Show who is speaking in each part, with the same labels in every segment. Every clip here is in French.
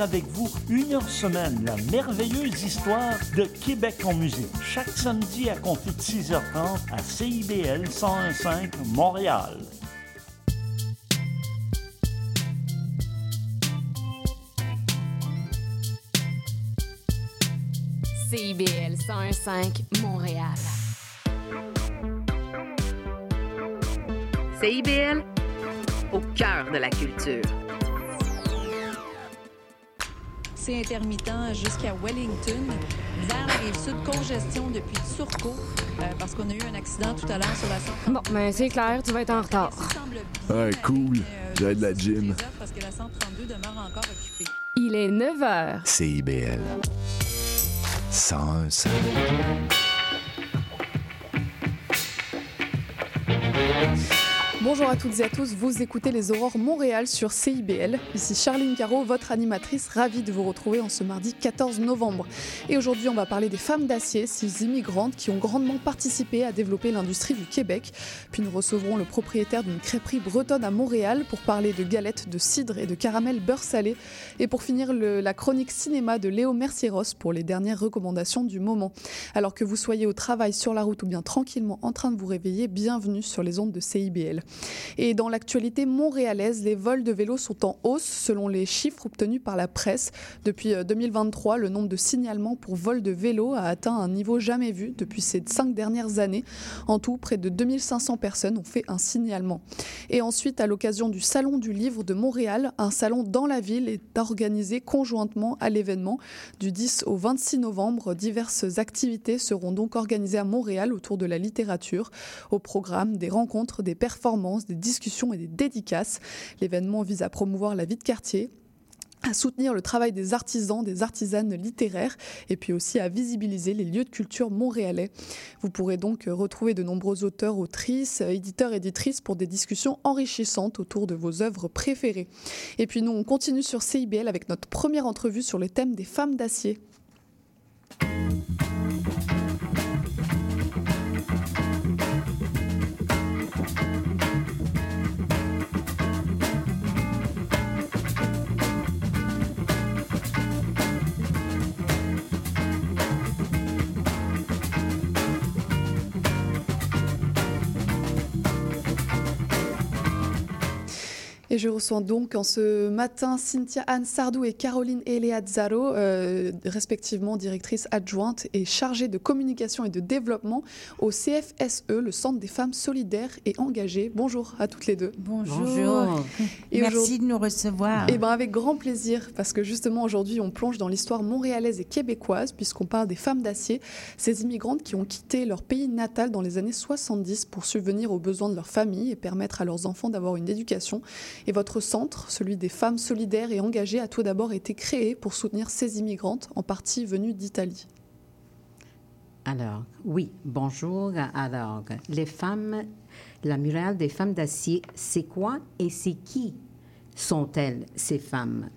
Speaker 1: avec vous une heure semaine la merveilleuse histoire de Québec en musique. Chaque samedi à compter de 6h30 à CIBL 101.5 Montréal.
Speaker 2: CIBL 101.5 Montréal.
Speaker 3: CIBL, au cœur de la culture.
Speaker 4: C'est intermittent jusqu'à Wellington. Vers la rive sud, congestion depuis Turcot, euh, parce qu'on a eu un accident tout à l'heure sur la 132.
Speaker 2: Bon, ben c'est clair, tu vas être en retard.
Speaker 5: Ah, cool. J'ai de la gym.
Speaker 4: Parce que la 132 demeure encore occupée.
Speaker 2: Il est 9 h.
Speaker 5: CIBL. 101
Speaker 6: Bonjour à toutes et à tous, vous écoutez les Aurores Montréal sur CIBL. Ici Charline Caro, votre animatrice, ravie de vous retrouver en ce mardi 14 novembre. Et aujourd'hui, on va parler des femmes d'acier, ces immigrantes qui ont grandement participé à développer l'industrie du Québec. Puis nous recevrons le propriétaire d'une crêperie bretonne à Montréal pour parler de galettes, de cidre et de caramel beurre salé. Et pour finir, la chronique cinéma de Léo Mercieros pour les dernières recommandations du moment. Alors que vous soyez au travail, sur la route ou bien tranquillement en train de vous réveiller, bienvenue sur les ondes de CIBL. Et dans l'actualité montréalaise, les vols de vélos sont en hausse selon les chiffres obtenus par la presse. Depuis euh, 2023, le nombre de signalements pour vol de vélos a atteint un niveau jamais vu depuis ces cinq dernières années. En tout, près de 2500 personnes ont fait un signalement. Et ensuite, à l'occasion du Salon du Livre de Montréal, un salon dans la ville est organisé conjointement à l'événement. Du 10 au 26 novembre, diverses activités seront donc organisées à Montréal autour de la littérature. Au programme, des rencontres, des performances, des discussions et des dédicaces. L'événement vise à promouvoir la vie de quartier à soutenir le travail des artisans, des artisanes littéraires et puis aussi à visibiliser les lieux de culture montréalais. Vous pourrez donc retrouver de nombreux auteurs, autrices, éditeurs, éditrices pour des discussions enrichissantes autour de vos œuvres préférées. Et puis nous, on continue sur CIBL avec notre première entrevue sur le thème des femmes d'acier. Et je reçois donc en ce matin Cynthia Anne Sardou et Caroline Eleazaro, euh, respectivement directrice adjointe et chargée de communication et de développement au CFSE, le Centre des femmes solidaires et engagées. Bonjour à toutes les deux.
Speaker 7: Bonjour.
Speaker 6: Bonjour. Et
Speaker 7: Merci de nous recevoir.
Speaker 6: Eh ben avec grand plaisir, parce que justement aujourd'hui on plonge dans l'histoire montréalaise et québécoise, puisqu'on parle des femmes d'acier, ces immigrantes qui ont quitté leur pays natal dans les années 70 pour subvenir aux besoins de leur famille et permettre à leurs enfants d'avoir une éducation. Et votre centre, celui des femmes solidaires et engagées, a tout d'abord été créé pour soutenir ces immigrantes, en partie venues d'Italie.
Speaker 8: Alors, oui, bonjour. Alors, les femmes, la murale des femmes d'acier, c'est quoi et c'est qui sont-elles, ces femmes?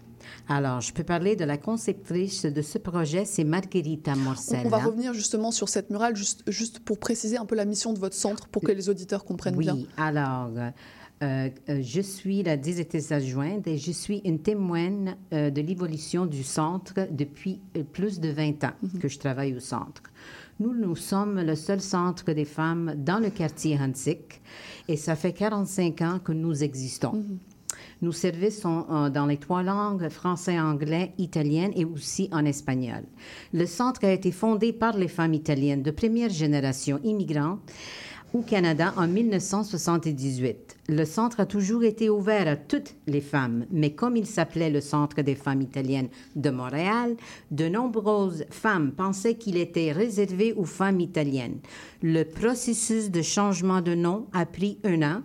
Speaker 8: Alors, je peux parler de la conceptrice de ce projet, c'est Margherita Morcella.
Speaker 6: on va revenir justement sur cette murale, juste, juste pour préciser un peu la mission de votre centre, pour que les auditeurs comprennent
Speaker 8: oui,
Speaker 6: bien.
Speaker 8: alors, euh, euh, je suis la directrice adjointe et je suis une témoigne euh, de l'évolution du centre depuis plus de 20 ans que je travaille au centre. Nous, nous sommes le seul centre des femmes dans le quartier Hansik et ça fait 45 ans que nous existons. Nos services sont euh, dans les trois langues, français, anglais, italien et aussi en espagnol. Le centre a été fondé par les femmes italiennes de première génération immigrantes au Canada en 1978. Le centre a toujours été ouvert à toutes les femmes, mais comme il s'appelait le Centre des femmes italiennes de Montréal, de nombreuses femmes pensaient qu'il était réservé aux femmes italiennes. Le processus de changement de nom a pris un an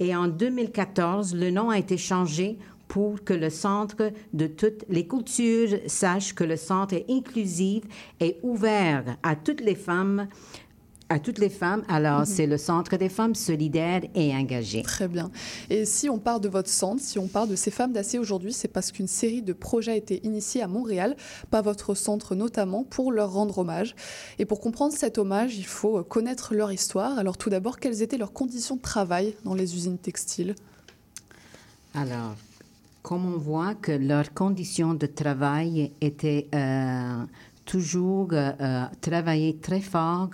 Speaker 8: et en 2014, le nom a été changé pour que le centre de toutes les cultures sache que le centre est inclusif et ouvert à toutes les femmes à toutes les femmes. Alors, c'est le Centre des femmes solidaires et engagées.
Speaker 6: Très bien. Et si on parle de votre centre, si on parle de ces femmes d'acier aujourd'hui, c'est parce qu'une série de projets a été initiée à Montréal, par votre centre notamment, pour leur rendre hommage. Et pour comprendre cet hommage, il faut connaître leur histoire. Alors tout d'abord, quelles étaient leurs conditions de travail dans les usines textiles?
Speaker 8: Alors, Comme on voit que leurs conditions de travail étaient euh, toujours euh, travailler très fort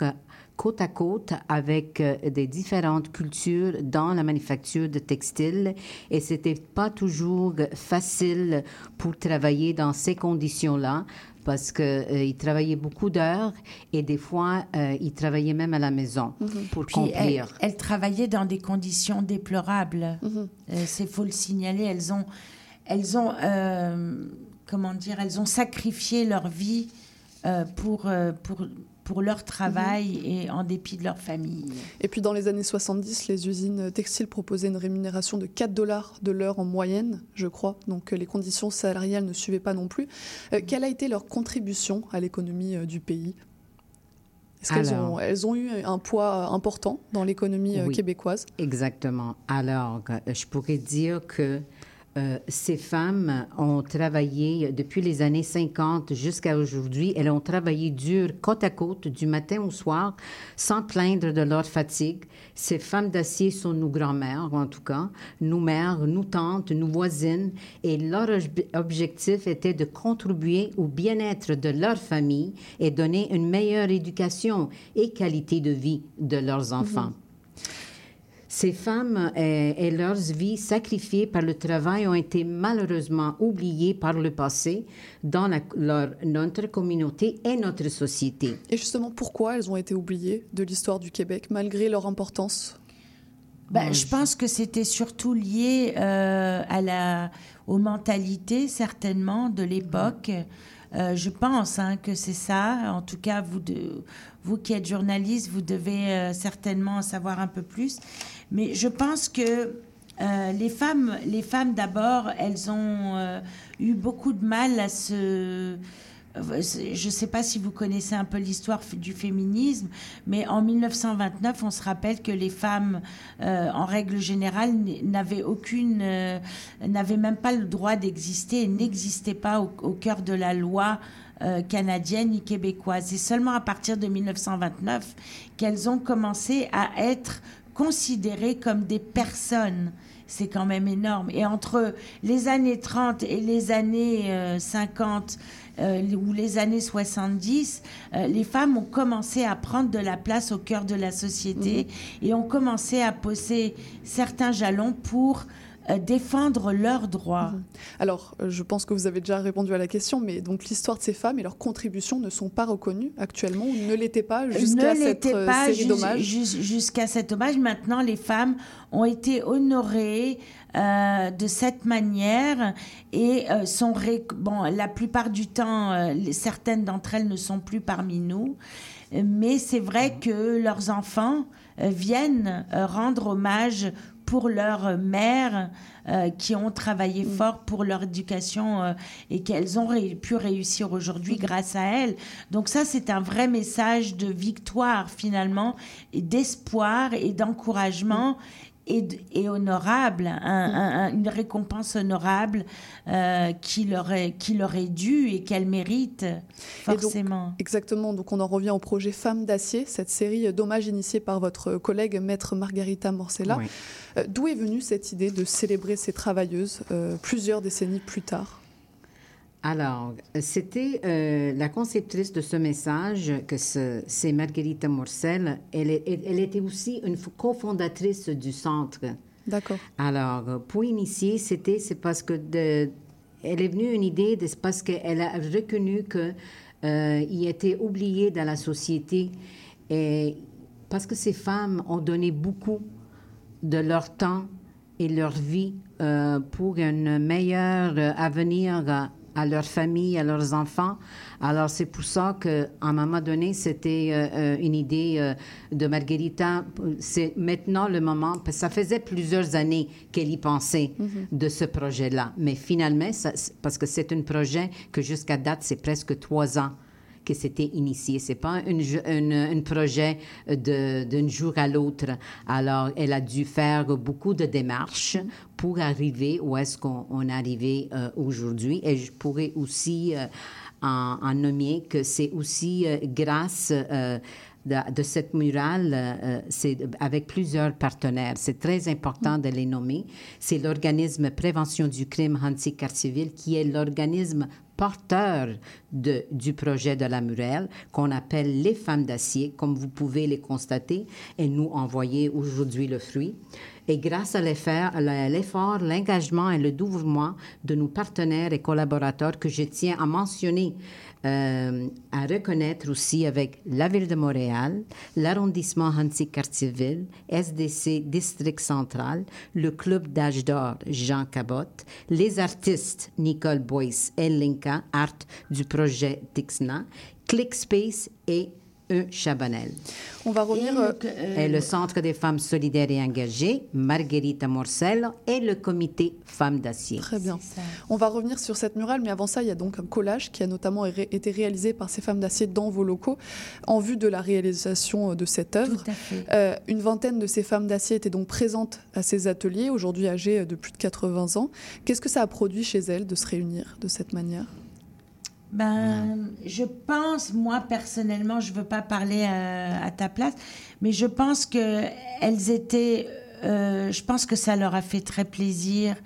Speaker 8: côte à côte avec euh, des différentes cultures dans la manufacture de textiles et c'était pas toujours facile pour travailler dans ces conditions-là parce qu'ils travaillaient beaucoup d'heures et des fois, euh, ils travaillaient même à la maison pour
Speaker 7: Puis elles,
Speaker 8: accomplir.
Speaker 7: elles travaillaient dans des conditions déplorables. Euh, C'est faut le signaler. Elles ont, elles ont, euh, comment dire, elles ont sacrifié leur vie euh, pour, euh, pour, pour leur travail et en dépit de leur famille.
Speaker 6: Et puis dans les années 70, les usines textiles proposaient une rémunération de 4 dollars de l'heure en moyenne, je crois. Donc euh, les conditions salariales ne suivaient pas non plus. Euh, quelle a été leur contribution à l'économie euh, du pays? Est-ce qu'elles ont, elles ont eu un poids important dans l'économie euh,
Speaker 8: Oui.
Speaker 6: québécoise?
Speaker 8: Exactement. Alors, je pourrais dire que euh, ces femmes ont travaillé depuis les années 50 jusqu'à aujourd'hui. Elles ont travaillé dur, côte à côte, du matin au soir, sans plaindre de leur fatigue. Ces femmes d'acier sont nos grand-mères, en tout cas, nos mères, nos tantes, nos voisines. Et leur ob- objectif était de contribuer au bien-être de leur famille et donner une meilleure éducation et qualité de vie de leurs enfants. Ces femmes et leurs vies sacrifiées par le travail ont été malheureusement oubliées par le passé dans la- leur- notre communauté et notre société.
Speaker 6: Et justement, pourquoi elles ont été oubliées de l'histoire du Québec, malgré leur importance?
Speaker 7: Ben, je pense que c'était surtout lié euh, à la, aux mentalités, certainement, de l'époque. Euh, je pense hein, que c'est ça. En tout cas, vous, de, vous qui êtes journaliste, vous devez euh, certainement en savoir un peu plus. Mais je pense que euh, les femmes, les femmes d'abord, elles ont euh, eu beaucoup de mal à se euh, je ne sais pas si vous connaissez un peu l'histoire du féminisme, mais en 1929, on se rappelle que les femmes, en règle générale, n'avaient aucune, n'avaient même pas le droit d'exister et n'existaient pas au, cœur de la loi canadienne ni québécoise. C'est seulement à partir de 1929 qu'elles ont commencé à être considérées comme des personnes. C'est quand même énorme. Et entre les années 30 et les années euh, 50 euh, ou les années 70, euh, les femmes ont commencé à prendre de la place au cœur de la société et ont commencé à poser certains jalons pour euh, défendre leurs droits.
Speaker 6: Alors, euh, je pense que vous avez déjà répondu à la question, mais donc l'histoire de ces femmes et leurs contributions ne sont pas reconnues actuellement ou ne l'étaient pas jusqu'à
Speaker 7: ne
Speaker 6: cette euh,
Speaker 7: pas
Speaker 6: série d'hommages
Speaker 7: jus- jusqu'à cet hommage. Maintenant, les femmes ont été honorées euh, de cette manière et euh, sont ré- bon la plupart du temps euh, certaines d'entre elles ne sont plus parmi nous Euh, mais c'est vrai que leurs enfants euh, viennent euh, rendre hommage pour leurs mères euh, qui ont travaillé fort pour leur éducation euh, et qu'elles ont ré- pu réussir aujourd'hui grâce à elles. Donc ça, c'est un vrai message de victoire finalement, et d'espoir et d'encouragement. Et, honorable, un- un- un- une récompense honorable euh, qui, leur est, qui leur est due et qu'elles méritent
Speaker 6: donc,
Speaker 7: forcément.
Speaker 6: Exactement, donc on en revient au projet Femmes d'acier, cette série d'hommages initiée par votre collègue maître Margarita Morcella.
Speaker 8: Oui.
Speaker 6: Euh, D'où est venue cette idée de célébrer ces travailleuses euh, plusieurs décennies plus tard?
Speaker 8: Alors, c'était euh, la conceptrice de ce message, que ce- c'est Marguerite Morcel. Elle, était aussi une cofondatrice du centre.
Speaker 6: D'accord.
Speaker 8: Alors, pour initier, c'était c'est parce que de, elle est venue une idée, de- parce qu'elle a reconnu que euh, il était oublié dans la société et parce que ces femmes ont donné beaucoup de leur temps et leur vie euh, pour un meilleur euh, avenir à leur famille, à leurs enfants. Alors, c'est pour ça qu'à un moment donné, c'était euh, euh, une idée euh, de Margarita. C'est maintenant le moment, parce que ça faisait plusieurs années qu'elle y pensait de ce projet-là. Mais finalement, ça- parce que c'est un projet que jusqu'à date, c'est presque trois ans que c'était initié. C'est pas un, projet de- d'un jour à l'autre. Alors, elle a dû faire beaucoup de démarches pour arriver où est-ce qu'on on est arrivé euh, aujourd'hui. Et je pourrais aussi euh, en, nommer que c'est aussi euh, grâce euh, de, cette murale, euh, c'est avec plusieurs partenaires. C'est très important de les nommer. C'est l'organisme Prévention du crime Hansi Cartierville, qui est l'organisme porteur de, du projet de la murale qu'on appelle les femmes d'acier, comme vous pouvez les constater, et nous envoyer aujourd'hui le fruit. Et grâce à l'effort, l'engagement et le dévouement de nos partenaires et collaborateurs que je tiens à mentionner, euh, à reconnaître aussi avec la Ville de Montréal, l'arrondissement Hansi-Cartierville, SDC District Central, le Club d'âge d'or Jean Cabot, les artistes Nicole Boyce et Linka Art du projet Tixna, ClickSpace et E. Chabanel.
Speaker 6: On va revenir.
Speaker 8: Et le, Centre des femmes solidaires et engagées, Margherita Morcello et le comité Femmes d'Acier.
Speaker 6: Très bien. On va revenir sur cette murale, mais avant ça, il y a donc un collage qui a notamment été réalisé par ces femmes d'acier dans vos locaux en vue de la réalisation de cette œuvre. Euh, une vingtaine de ces femmes d'acier étaient donc présentes à ces ateliers, aujourd'hui âgées de plus de 80 ans. Qu'est-ce que ça a produit chez elles de se réunir de cette manière?
Speaker 7: Ben, je pense, moi personnellement, je veux pas parler à, ta place, mais je pense que elles étaient, euh, je pense que ça leur a fait très plaisir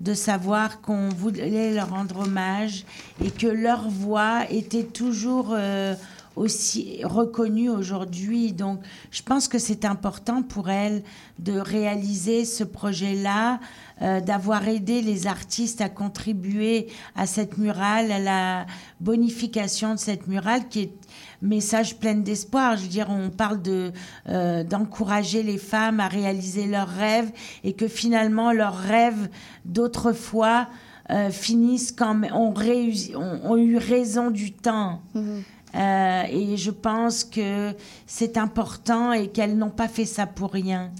Speaker 7: de savoir qu'on voulait leur rendre hommage et que leur voix était toujours euh, aussi reconnue aujourd'hui. Donc, je pense que c'est important pour elles de réaliser ce projet-là euh, d'avoir aidé les artistes à contribuer à cette murale, à la bonification de cette murale qui est message plein d'espoir. Je veux dire, on parle de euh, d'encourager les femmes à réaliser leurs rêves et que finalement leurs rêves d'autrefois euh, finissent quand ont, ont, eu raison du temps. Mm-hmm. Euh, et je pense que c'est important et qu'elles n'ont pas fait ça pour rien.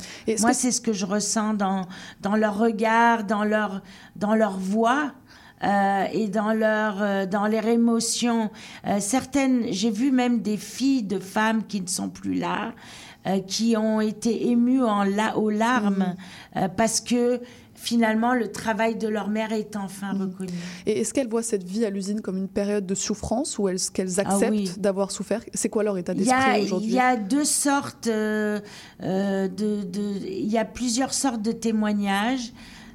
Speaker 7: Moi, c'est ce que je ressens dans, dans leur regard, dans leur, dans leur voix. Euh, et dans leur euh, dans leurs émotions certaines j'ai vu même des filles de femmes qui ne sont plus là qui ont été émues en la, aux larmes mm. parce que finalement, le travail de leur mère est enfin mm. reconnu.
Speaker 6: Et est-ce qu'elles voient cette vie à l'usine comme une période de souffrance ou est-ce qu'elles ah acceptent d'avoir souffert? C'est quoi leur état d'esprit aujourd'hui?
Speaker 7: Il y a deux sortes euh, euh, de, Il y a plusieurs sortes de témoignages.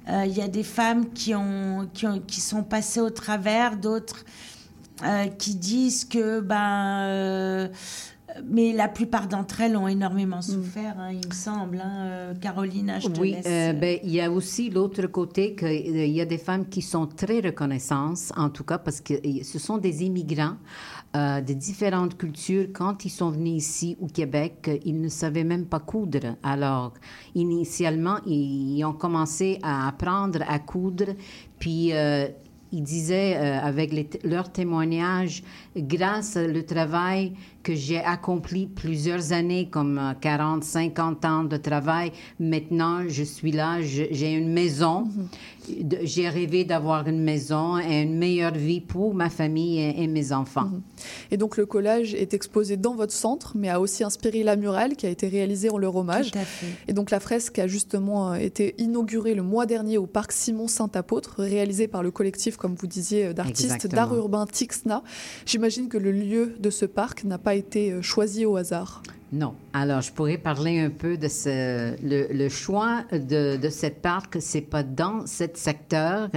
Speaker 7: Euh, il y a des femmes qui, ont, qui, ont, qui sont passées au travers, d'autres qui disent que ben mais la plupart d'entre elles ont énormément mm. souffert, hein, il me semble. Hein, euh, Caroline, je te
Speaker 8: Oui, euh, ben, il y a aussi l'autre côté qu'il euh, y a des femmes qui sont très reconnaissantes, en tout cas parce que ce sont des immigrants de différentes cultures. Quand ils sont venus ici au Québec, ils ne savaient même pas coudre. Alors, initialement, ils, ont commencé à apprendre à coudre, puis ils disaient avec les, leurs témoignages, grâce au travail que j'ai accompli plusieurs années, comme 40, euh, 50 ans de travail. Maintenant, je suis là, j'ai une maison. Mm-hmm. J'ai rêvé d'avoir une maison et une meilleure vie pour ma famille et, mes enfants.
Speaker 6: Mm-hmm. Et donc, le collage est exposé dans votre centre, mais a aussi inspiré la murale qui a été réalisée en leur hommage. Et donc, la fresque a justement euh, été inaugurée le mois dernier au parc Simon Saint-Apôtre, réalisée par le collectif, comme vous disiez, d'artistes d'art urbain Tixna. J'imagine que le lieu de ce parc n'a pas été euh, choisi au hasard?
Speaker 8: Non. Alors, je pourrais parler un peu de ce, le, choix de, de cette parc. C'est pas dans ce secteur.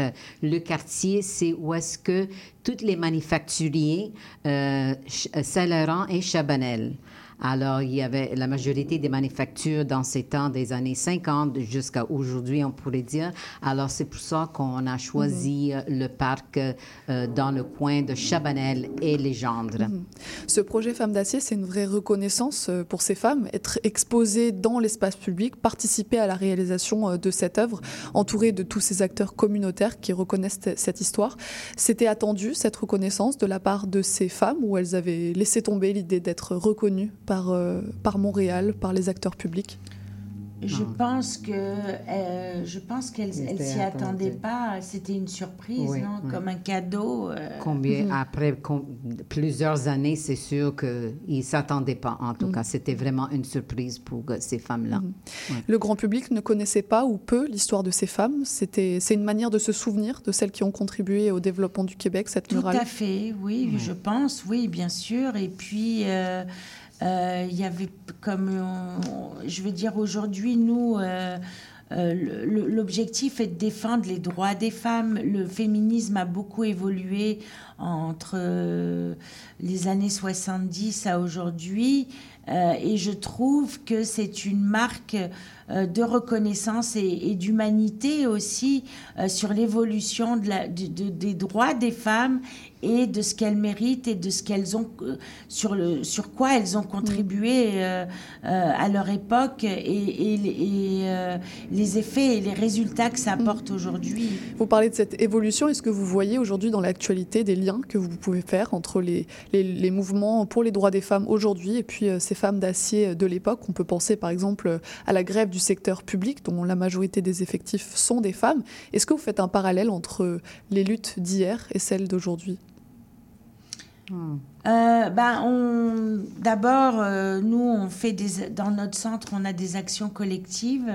Speaker 8: Le quartier, c'est où est-ce que tous les manufacturiers, euh, Saint-Laurent et Chabanel, alors, il y avait la majorité des manufactures dans ces temps des années 50 jusqu'à aujourd'hui, on pourrait dire. Alors, c'est pour ça qu'on a choisi mhm. le parc euh, dans le coin de Chabanel et Légendre. Mhm.
Speaker 6: Ce projet Femmes d'acier, c'est une vraie reconnaissance euh, pour ces femmes. Être exposées dans l'espace public, participer à la réalisation euh, de cette œuvre, entourée de tous ces acteurs communautaires qui reconnaissent cette histoire. C'était attendu, cette reconnaissance, de la part de ces femmes, où elles avaient laissé tomber l'idée d'être reconnues par, euh, par Montréal, par les acteurs publics
Speaker 7: je pense que euh, je pense qu'elle elle s'y attendait pas. C'était une surprise, non? Comme un cadeau.
Speaker 8: Euh. Combien mhm. après plusieurs années, c'est sûr qu'ils s'attendaient pas. En tout mhm. cas, c'était vraiment une surprise pour ces femmes-là. Mhm.
Speaker 6: Le grand public ne connaissait pas ou peu l'histoire de ces femmes. C'était c'est une manière de se souvenir de celles qui ont contribué au développement du Québec. Cette
Speaker 7: murale. Tout à fait, oui, je pense, oui, bien sûr. Et puis. Euh, il y avait comme, je veux dire, aujourd'hui, nous, euh, euh, l'objectif est de défendre les droits des femmes. Le féminisme a beaucoup évolué entre les années 70 à aujourd'hui. et je trouve que c'est une marque de reconnaissance et, d'humanité aussi sur l'évolution de des droits des femmes et de ce qu'elles méritent et de ce qu'elles ont euh, sur le sur quoi elles ont contribué euh, euh, à leur époque et, les effets et les résultats que ça apporte aujourd'hui.
Speaker 6: Vous parlez de cette évolution. Est-ce que vous voyez aujourd'hui dans l'actualité des liens que vous pouvez faire entre les, les, mouvements pour les droits des femmes aujourd'hui et puis ces femmes d'acier de l'époque? On peut penser par exemple à la grève du secteur public dont la majorité des effectifs sont des femmes. Est-ce que vous faites un parallèle entre les luttes d'hier et celles d'aujourd'hui?
Speaker 7: Euh, ben, d'abord, euh, nous, on fait des, dans notre centre, on a des actions collectives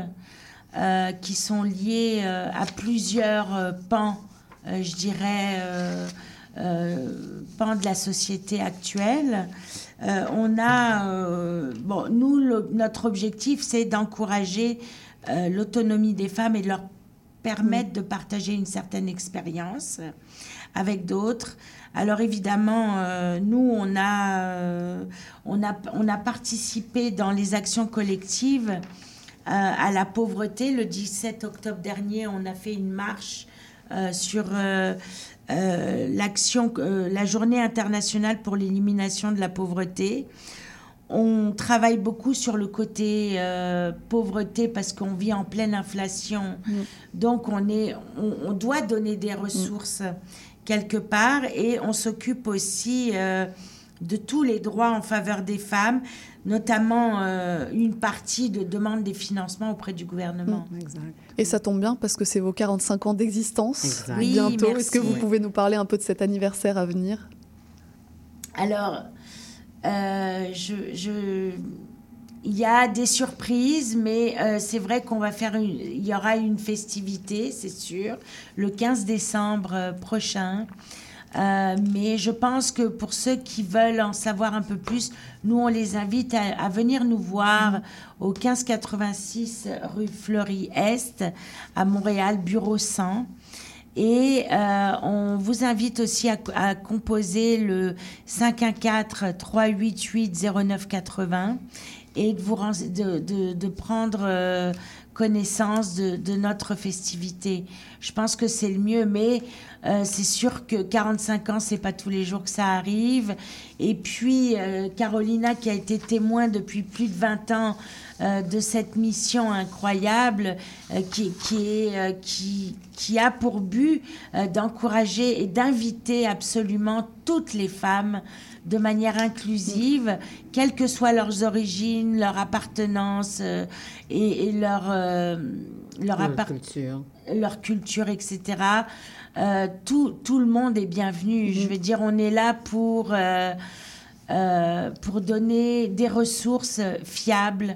Speaker 7: euh, qui sont liées à plusieurs pans, je dirais, pans de la société actuelle. on a, bon, nous, notre objectif, c'est d'encourager l'autonomie des femmes et de leur permettre de partager une certaine expérience avec d'autres. Alors évidemment, euh, nous, on a, euh, on, a, on a participé dans les actions collectives euh, à la pauvreté. Le 17 octobre dernier, on a fait une marche sur l'action, la journée internationale pour l'élimination de la pauvreté. On travaille beaucoup sur le côté pauvreté parce qu'on vit en pleine inflation. Mm. Donc on, est, on, doit donner des ressources quelque part et on s'occupe aussi euh, de tous les droits en faveur des femmes, notamment euh, une partie de demande des financements auprès du gouvernement.
Speaker 6: Mm. Et ça tombe bien parce que c'est vos 45 ans d'existence bientôt. Est-ce que vous pouvez nous parler un peu de cet anniversaire à venir?
Speaker 7: Alors, euh, je il y a des surprises, mais euh, c'est vrai qu'on va faire une, il y aura une festivité, c'est sûr, le 15 décembre euh, prochain. Euh, mais je pense que pour ceux qui veulent en savoir un peu plus, nous, on les invite à, venir nous voir au 1586 rue Fleury-Est, à Montréal, bureau 100. Et on vous invite aussi à, à composer le 514-388-0980 et de, vous, de, de, de prendre euh, connaissance de, notre festivité. Je pense que c'est le mieux, mais euh, c'est sûr que 45 ans, c'est pas tous les jours que ça arrive. Et puis, euh, Carolina, qui a été témoin depuis plus de 20 ans de cette mission incroyable, qui, qui, est, qui, qui a pour but d'encourager et d'inviter absolument toutes les femmes de manière inclusive, quelles que soient leurs origines, leur appartenance euh, et, leur, euh, leur, culture. leur culture, etc. Euh, tout, tout, le monde est bienvenu. Je mhm. veux dire, on est là pour, pour donner des ressources fiables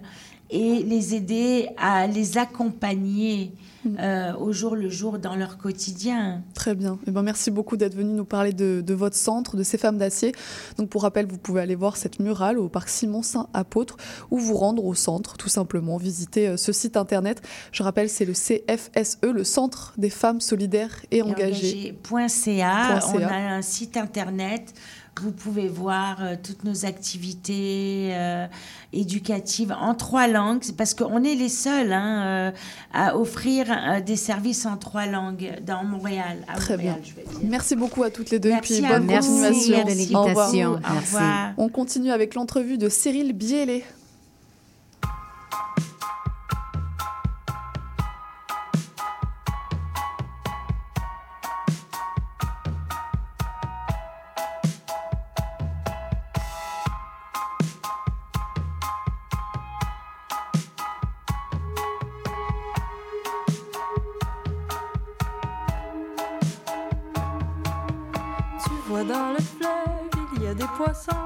Speaker 7: et les aider à les accompagner euh, au jour le jour dans leur quotidien.
Speaker 6: Très bien. Et eh ben, merci beaucoup d'être venu nous parler de, votre centre, de ces femmes d'acier. Donc pour rappel, vous pouvez aller voir cette murale au parc Simon Saint-Apôtre ou vous rendre au centre, tout simplement, visiter euh, ce site internet. Je rappelle, c'est le CFSE, le Centre des femmes solidaires et, engagées.
Speaker 7: engagées.ca. On a un site internet vous pouvez voir euh, toutes nos activités euh, éducatives en trois langues, parce qu'on est les seuls hein, euh, à offrir des services en trois langues dans Montréal.
Speaker 6: Très bien. Merci beaucoup à toutes les deux.
Speaker 7: Merci
Speaker 6: puis bonne continuation.
Speaker 8: de l'invitation.
Speaker 6: Au revoir. On continue avec l'entrevue de Cyril Bielé.
Speaker 9: Il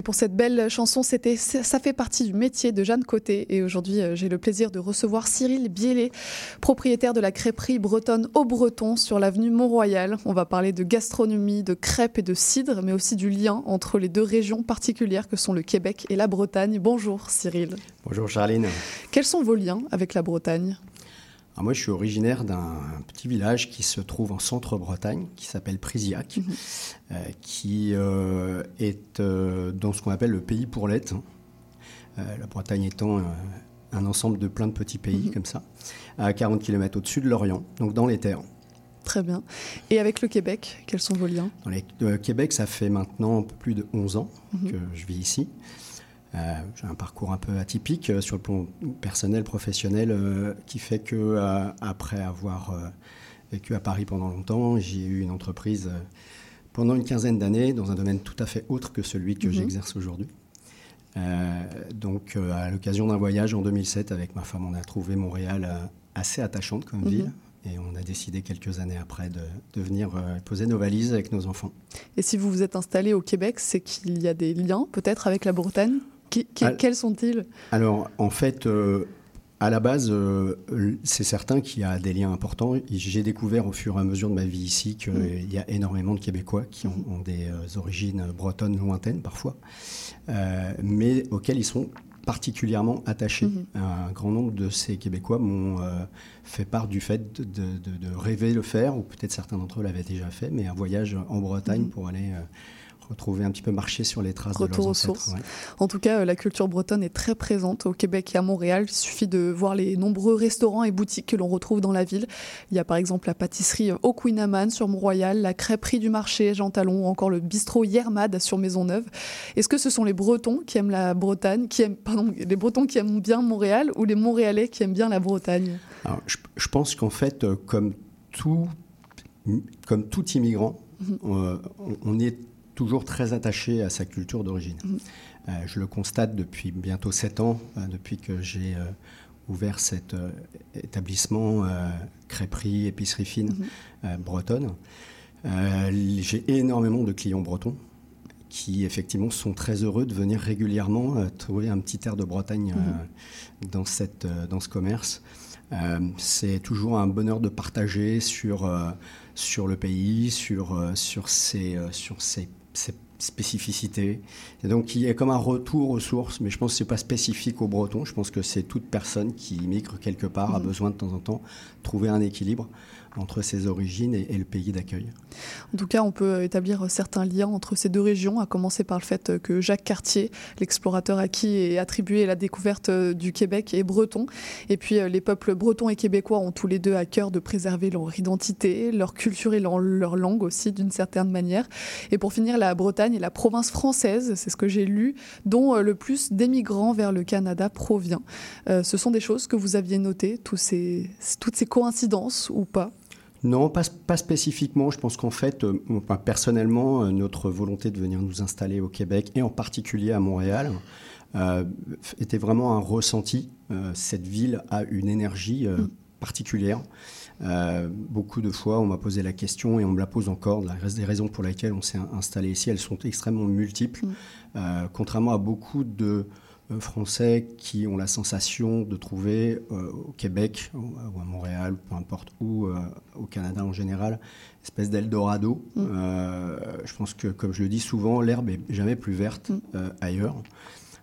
Speaker 9: Et
Speaker 6: pour cette belle chanson, c'était Ça fait partie du métier de Jeanne Côté. Et aujourd'hui, euh, j'ai le plaisir de recevoir Cyril Biellet, propriétaire de la crêperie bretonne au Breton sur l'avenue Mont-Royal. On va parler de gastronomie, de crêpes et de cidre, mais aussi du lien entre les deux régions particulières que sont le Québec et la Bretagne. Bonjour Cyril.
Speaker 10: Bonjour Charline.
Speaker 6: Quels sont vos liens avec la Bretagne?
Speaker 10: Alors moi, je suis originaire d'un petit village qui se trouve en centre-Bretagne, qui s'appelle Prisiac, euh, qui euh, est euh, dans ce qu'on appelle le pays pour l'être. Euh, la Bretagne étant un ensemble de plein de petits pays comme ça, à 40 km au-dessus de l'Orient, donc dans les terres.
Speaker 6: Très bien. Et avec le Québec, quels sont vos liens?
Speaker 10: Dans euh, Québec, ça fait maintenant un peu plus de 11 ans
Speaker 6: Mhm.
Speaker 10: que je vis ici. Euh, J'ai un parcours un peu atypique euh, sur le plan personnel, professionnel, euh, qui fait que après avoir vécu à Paris pendant longtemps, j'ai eu une entreprise pendant une quinzaine d'années dans un domaine tout à fait autre que celui que
Speaker 6: Mhm.
Speaker 10: j'exerce aujourd'hui. Euh, donc, euh, à l'occasion d'un voyage en 2007 avec ma femme, on a trouvé Montréal euh, assez attachante comme
Speaker 6: Mhm.
Speaker 10: ville. Et on a décidé quelques années après de, de venir poser nos valises avec nos enfants.
Speaker 6: Et si vous vous êtes installé au Québec, c'est qu'il y a des liens peut-être avec la Bretagne? Qui- qui-
Speaker 10: Al-
Speaker 6: Quels sont-ils?
Speaker 10: Alors, en fait, euh, à la base, euh, c'est certain qu'il y a des liens importants. J'ai découvert au fur et à mesure de ma vie ici qu'il
Speaker 6: Mm.
Speaker 10: y a énormément de Québécois qui ont, ont des euh, origines bretonnes lointaines parfois, mais auxquelles ils sont particulièrement attachés.
Speaker 6: Mhm.
Speaker 10: Un grand nombre de ces Québécois m'ont euh, fait part du fait de, de- de rêver le faire, ou peut-être certains d'entre eux l'avaient déjà fait, mais un voyage en Bretagne
Speaker 6: Mhm.
Speaker 10: pour aller euh, retrouver un petit peu marcher sur les traces de
Speaker 6: Retour
Speaker 10: leurs
Speaker 6: aux
Speaker 10: ancêtres.
Speaker 6: sources.
Speaker 10: ouais.
Speaker 6: En tout cas, euh, la culture bretonne est très présente au Québec et à Montréal. Il suffit de voir les nombreux restaurants et boutiques que l'on retrouve dans la ville. Il y a par exemple la pâtisserie au Queen Amman sur Mont-Royal, la crêperie du marché Jean Talon ou encore le bistrot Yermad sur Maisonneuve. Est-ce que ce sont les Bretons qui aiment la Bretagne, qui aiment, pardon, les Bretons qui aiment bien Montréal ou les Montréalais qui aiment bien la Bretagne?
Speaker 10: Alors, je, je pense qu'en fait, euh, comme tout, comme tout immigrant,
Speaker 6: Mhm.
Speaker 10: euh, on, on est toujours très attaché à sa culture d'origine.
Speaker 6: Mhm.
Speaker 10: Euh, je le constate depuis bientôt sept ans, euh, depuis que j'ai euh, ouvert cet établissement crêperie, épicerie fine
Speaker 6: Mhm.
Speaker 10: euh, bretonne. J'ai énormément de clients bretons qui effectivement sont très heureux de venir régulièrement trouver un petit air de Bretagne
Speaker 6: Mhm.
Speaker 10: dans, cette, dans ce commerce. Euh, c'est toujours un bonheur de partager sur, euh, sur le pays, sur, euh, sur, ses, sur ses, ses spécificités. Et donc il y a comme un retour aux sources, mais je pense que ce n'est pas spécifique aux Bretons. Je pense que c'est toute personne qui migre quelque part a
Speaker 6: Mhm.
Speaker 10: besoin de temps en temps de trouver un équilibre entre ses origines et, le pays d'accueil.
Speaker 6: En tout cas, on peut établir certains liens entre ces deux régions, à commencer par le fait que Jacques Cartier, l'explorateur à qui est attribuée la découverte du Québec, est breton. Et puis, euh, les peuples bretons et québécois ont tous les deux à cœur de préserver leur identité, leur culture et leur, langue aussi, d'une certaine manière. Et pour finir, la Bretagne est la province française, c'est ce que j'ai lu, dont euh, le plus d'émigrants vers le Canada provient. Euh, ce sont des choses que vous aviez notées, toutes ces coïncidences ou pas?
Speaker 10: Non, pas, pas spécifiquement. Je pense qu'en fait, euh, enfin, personnellement, euh, notre volonté de venir nous installer au Québec et en particulier à Montréal euh, était vraiment un ressenti. Cette ville a une énergie euh, particulière. Beaucoup de fois, on m'a posé la question et on me la pose encore. Des raisons pour lesquelles on s'est installé ici, elles sont extrêmement multiples. Euh, contrairement à beaucoup de Français qui ont la sensation de trouver euh, au Québec ou, ou à Montréal, peu importe où, euh, au Canada en général, espèce d'Eldorado. Euh, je pense que, comme je le dis souvent, l'herbe est jamais plus verte euh, ailleurs.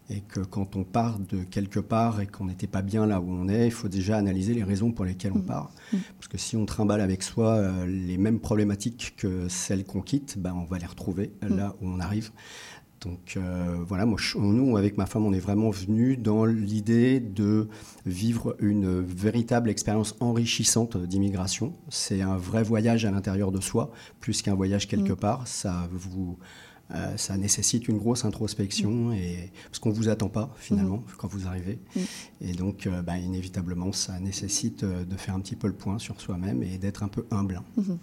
Speaker 10: Et que quand on part de quelque part et qu'on n'était pas bien là où on est, il faut déjà analyser les raisons pour lesquelles on part. Parce que si on trimballe avec soi euh, les mêmes problématiques que celles qu'on quitte, ben, on va les retrouver là où on arrive. Donc euh, voilà, moi, nous, avec ma femme, on est vraiment venus dans l'idée de vivre une véritable expérience enrichissante d'immigration. C'est un vrai voyage à l'intérieur de soi, plus qu'un voyage quelque part. Ça vous... euh, ça nécessite une grosse introspection et parce qu'on vous attend pas finalement quand vous arrivez et donc euh, bah, inévitablement ça nécessite euh, de faire un petit peu le point sur soi-même et d'être un peu humble.
Speaker 6: Mhm.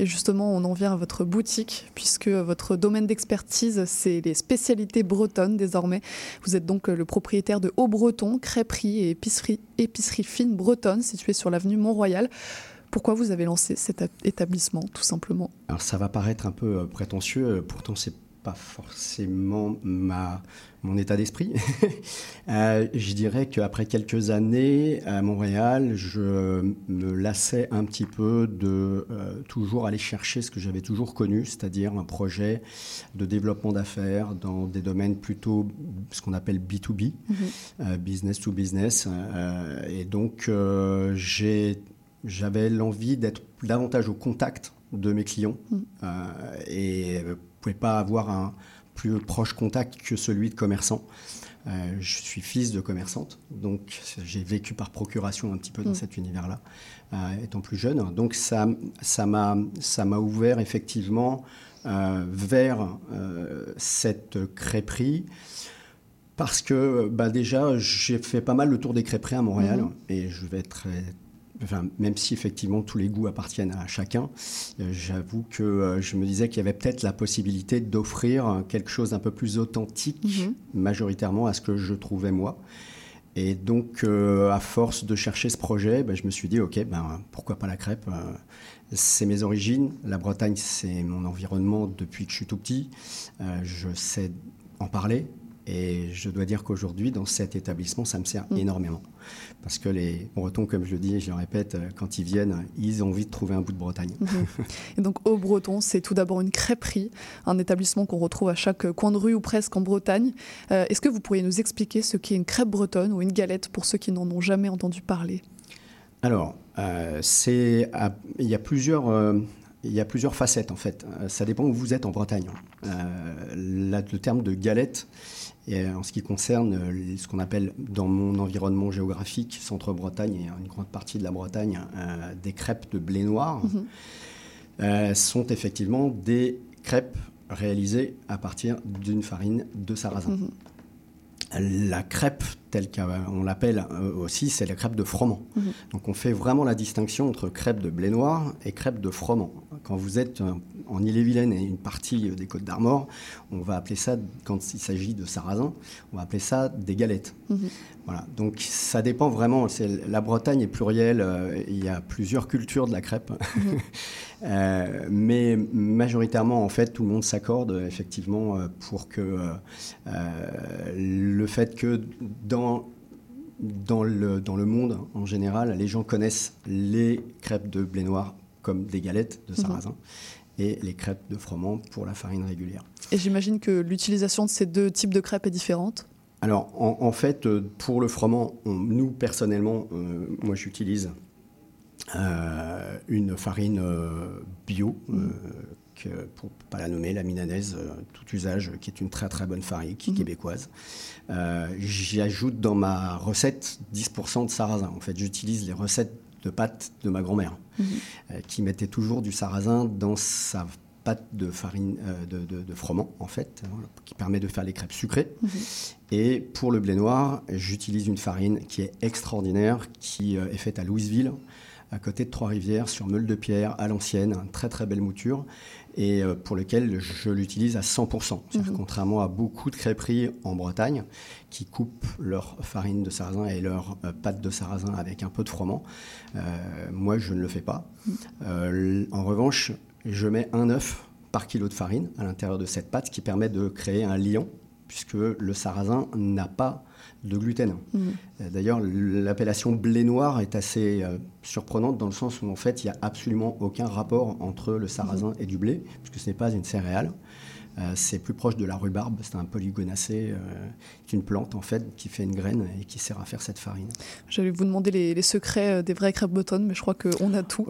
Speaker 6: Et justement, on en vient à votre boutique, puisque votre domaine d'expertise, c'est les spécialités bretonnes désormais. Vous êtes donc le propriétaire de Haut Breton, crêperie et épicerie, épicerie fine bretonne, située sur l'avenue Mont-Royal. Pourquoi vous avez lancé cet établissement, tout simplement?
Speaker 10: Alors ça va paraître un peu prétentieux, pourtant c'est pas forcément ma, mon état d'esprit. Euh, je dirais qu'après quelques années à Montréal, je me lassais un petit peu de euh, toujours aller chercher ce que j'avais toujours connu, c'est-à-dire un projet de développement d'affaires dans des domaines plutôt ce qu'on appelle B2B, euh, business to business. Et donc j'avais l'envie d'être davantage au contact de mes clients euh, et pouvais pas avoir un plus proche contact que celui de commerçant. Euh, je suis fils de commerçante, donc j'ai vécu par procuration un petit peu dans
Speaker 6: Mm.
Speaker 10: cet univers-là, euh, étant plus jeune. Donc ça ça m'a ça m'a ouvert effectivement euh, vers cette crêperie parce que bah, déjà j'ai fait pas mal le tour des crêperies à Montréal
Speaker 6: Mhm.
Speaker 10: et je vais être très Enfin, même si effectivement tous les goûts appartiennent à chacun, euh, j'avoue que euh, je me disais qu'il y avait peut-être la possibilité d'offrir quelque chose d'un peu plus authentique, majoritairement à ce que je trouvais moi. Et donc, euh, à force de chercher ce projet, ben, je me suis dit, ok, ben, pourquoi pas la crêpe euh, C'est mes origines. La Bretagne, c'est mon environnement depuis que je suis tout petit. Euh, je sais en parler. Et je dois dire qu'aujourd'hui, dans cet établissement, ça me sert
Speaker 6: Mm.
Speaker 10: énormément. Parce que les Bretons, comme je le dis et je le répète, euh, quand ils viennent, ils ont envie de trouver un bout de Bretagne.
Speaker 6: Mhm. Et donc Haut Breton, c'est tout d'abord une crêperie, un établissement qu'on retrouve à chaque coin de rue ou presque en Bretagne. Euh, Est-ce que vous pourriez nous expliquer ce qu'est une crêpe bretonne ou une galette pour ceux qui n'en ont jamais entendu parler?
Speaker 10: Alors, euh, c'est, il y a plusieurs, euh, il y a plusieurs facettes en fait. Ça dépend où vous êtes en Bretagne. Euh, là, le terme de galette, et en ce qui concerne euh, ce qu'on appelle dans mon environnement géographique, centre-Bretagne et une grande partie de la Bretagne, euh, des crêpes de blé noir, euh, sont effectivement des crêpes réalisées à partir d'une farine de sarrasin. La crêpe, telle qu'on l'appelle euh, aussi, c'est la crêpe de froment.
Speaker 6: Mhm.
Speaker 10: Donc on fait vraiment la distinction entre crêpe de blé noir et crêpe de froment. Quand vous êtes euh, en Ille-et-Vilaine et une partie des Côtes d'Armor, on va appeler ça, quand il s'agit de sarrasin, on va appeler ça des galettes.
Speaker 6: Mhm.
Speaker 10: Voilà. Donc ça dépend vraiment. C'est- La Bretagne est plurielle. euh, il y a plusieurs cultures de la crêpe. Euh, mais majoritairement, en fait, tout le monde s'accorde euh, effectivement euh, pour que euh, euh, le fait que dans dans le, dans le monde en général, les gens connaissent les crêpes de blé noir comme des galettes de
Speaker 6: Mhm.
Speaker 10: sarrasin et les crêpes de froment pour la farine régulière.
Speaker 6: Et j'imagine que l'utilisation de ces deux types de crêpes est différente?
Speaker 10: Alors, en, en fait, euh, pour le froment, on- nous, personnellement, euh, moi, j'utilise euh, une farine euh, bio, euh, que, pour ne pas la nommer, la minanaise, euh, tout usage, qui est une très très bonne farine,
Speaker 6: Mhm.
Speaker 10: québécoise. Euh, J'y ajoute dans ma recette 10% de sarrasin. En fait, j'utilise les recettes de pâtes de ma grand-mère,
Speaker 6: Mhm.
Speaker 10: euh, qui mettait toujours du sarrasin dans sa pâte de farine euh, de, de- de froment, en fait, hein, qui permet de faire les crêpes sucrées.
Speaker 6: Mhm.
Speaker 10: Et pour le blé noir, j'utilise une farine qui est extraordinaire, qui euh, est faite à Louisville, à côté de Trois-Rivières, sur meule de pierre, à l'ancienne, une très très belle mouture, et euh, pour lequel je l'utilise à 100%. C'est-à-dire
Speaker 6: Mhm.
Speaker 10: Contrairement à beaucoup de crêperies en Bretagne, qui coupent leur farine de sarrasin et leur euh, pâte de sarrasin avec un peu de froment, euh, moi je ne le fais pas. Euh, en revanche, je mets un œuf par kilo de farine à l'intérieur de cette pâte, ce qui permet de créer un liant, puisque le sarrasin n'a pas de gluten.
Speaker 6: Mhm.
Speaker 10: Euh, D'ailleurs, l'appellation blé noir est assez euh, surprenante dans le sens où en fait, il n'y a absolument aucun rapport entre le sarrasin et du blé, puisque ce n'est pas une céréale. Euh, c'est plus proche de la rhubarbe, c'est un polygonacé, euh, qui est une plante en fait qui fait une graine et qui sert à faire cette farine.
Speaker 6: J'allais vous demander les, les secrets euh, des vraies crêpes bretonnes, mais je crois qu'on a tout.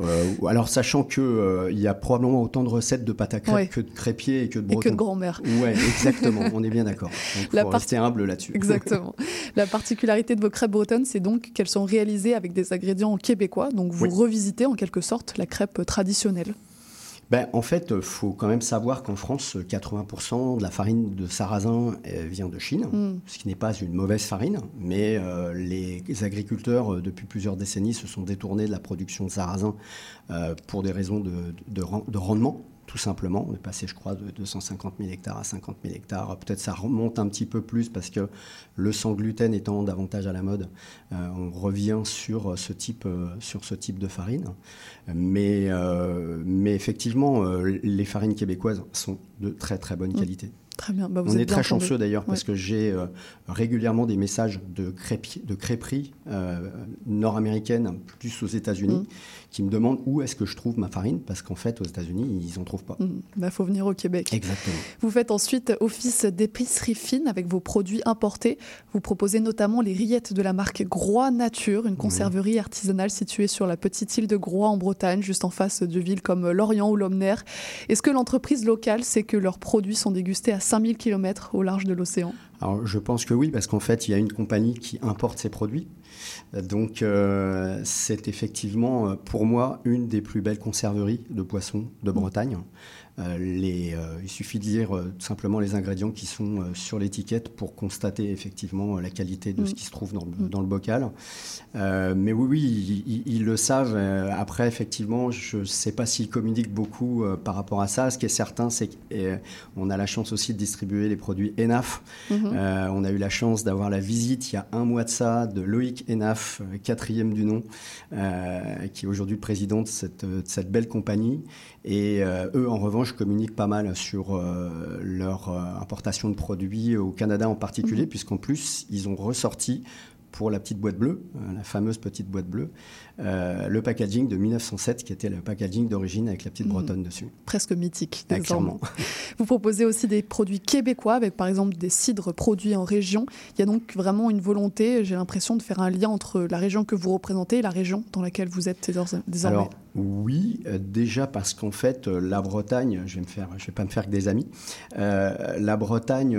Speaker 10: Alors sachant que il y a probablement autant de recettes de pâte à crêpes
Speaker 6: Ouais.
Speaker 10: que de crêpiers et que de
Speaker 6: Et que
Speaker 10: bretons.
Speaker 6: de grand-mère.
Speaker 10: Ouais, exactement. on est bien d'accord.
Speaker 6: La
Speaker 10: faut
Speaker 6: part-
Speaker 10: rester humble là-dessus.
Speaker 6: Exactement. La particularité de vos crêpes bretonnes, c'est donc qu'elles sont réalisées avec des ingrédients québécois. Donc vous
Speaker 10: Oui.
Speaker 6: revisitez en quelque sorte la crêpe traditionnelle.
Speaker 10: Ben, en fait, il faut quand même savoir qu'en France, 80% de la farine de sarrasin euh, vient de Chine,
Speaker 6: Mm.
Speaker 10: ce qui n'est pas une mauvaise farine, mais euh, les agriculteurs, euh, depuis plusieurs décennies, se sont détournés de la production de sarrasin euh, pour des raisons de, de ren- de rendement. Tout simplement, on est passé, je crois, de 250 000 hectares à 50 000 hectares. Peut-être ça remonte un petit peu plus parce que le sans gluten étant davantage à la mode, euh, on revient sur ce type, euh, sur ce type de farine. Mais, euh, mais effectivement, euh, les farines québécoises sont de très très bonne
Speaker 6: Mm.
Speaker 10: qualité.
Speaker 6: Très bien. Bah, vous
Speaker 10: On
Speaker 6: êtes
Speaker 10: est très chanceux d'ailleurs parce que j'ai euh, régulièrement des messages de, crêpi- de crêperies euh, nord-américaines, plus aux États-Unis,
Speaker 6: Mm.
Speaker 10: Qui me demandent où est-ce que je trouve ma farine parce qu'en fait, aux États-Unis, ils n'en trouvent pas.
Speaker 6: Il bah, faut venir au Québec.
Speaker 10: Exactement.
Speaker 6: Vous faites ensuite office d'épicerie fine avec vos produits importés. Vous proposez notamment les rillettes de la marque Groix Nature, une conserverie artisanale située sur la petite île de Groix en Bretagne, juste en face de villes comme Lorient ou Lomner. Est-ce que l'entreprise locale sait que leurs produits sont dégustés à 5000 km au large de l'océan?
Speaker 10: Alors, je pense que oui, parce qu'en fait, il y a une compagnie qui importe ces produits. Donc, euh, c'est effectivement, euh, pour moi, une des plus belles conserveries de poissons de Bretagne. Euh, les, euh, il suffit de lire euh, tout simplement les ingrédients qui sont sur l'étiquette pour constater effectivement la qualité de
Speaker 6: Mm.
Speaker 10: ce qui se trouve dans le, dans le bocal. Mais oui, oui, ils, le savent. Après, effectivement, je ne sais pas s'ils communiquent beaucoup par rapport à ça. Ce qui est certain, c'est qu'on a la chance aussi de distribuer les produits ENAF.
Speaker 6: Mhm.
Speaker 10: Euh, on a eu la chance d'avoir la visite il y a un mois de ça de Loïc Enaf, quatrième du nom, euh, qui est aujourd'hui le président de cette, de cette belle compagnie. Et euh, eux, en revanche, communiquent pas mal sur euh, leur euh, importation de produits au Canada en particulier,
Speaker 6: Mhm.
Speaker 10: puisqu'en plus, ils ont ressorti pour la petite boîte bleue, euh, la fameuse petite boîte bleue, euh, le packaging de 1907, qui était le packaging d'origine avec la petite
Speaker 6: Mhm.
Speaker 10: bretonne dessus.
Speaker 6: Presque mythique.
Speaker 10: Ah, clairement.
Speaker 6: Vous proposez aussi des produits québécois avec par exemple des cidres produits en région. Il y a donc vraiment une volonté, j'ai l'impression, de faire un lien entre la région que vous représentez et la région dans laquelle vous êtes désor- désormais.
Speaker 10: Alors, oui, euh, déjà parce qu'en fait, euh, la Bretagne, je vais me faire, je vais pas me faire que des amis. Euh, la Bretagne,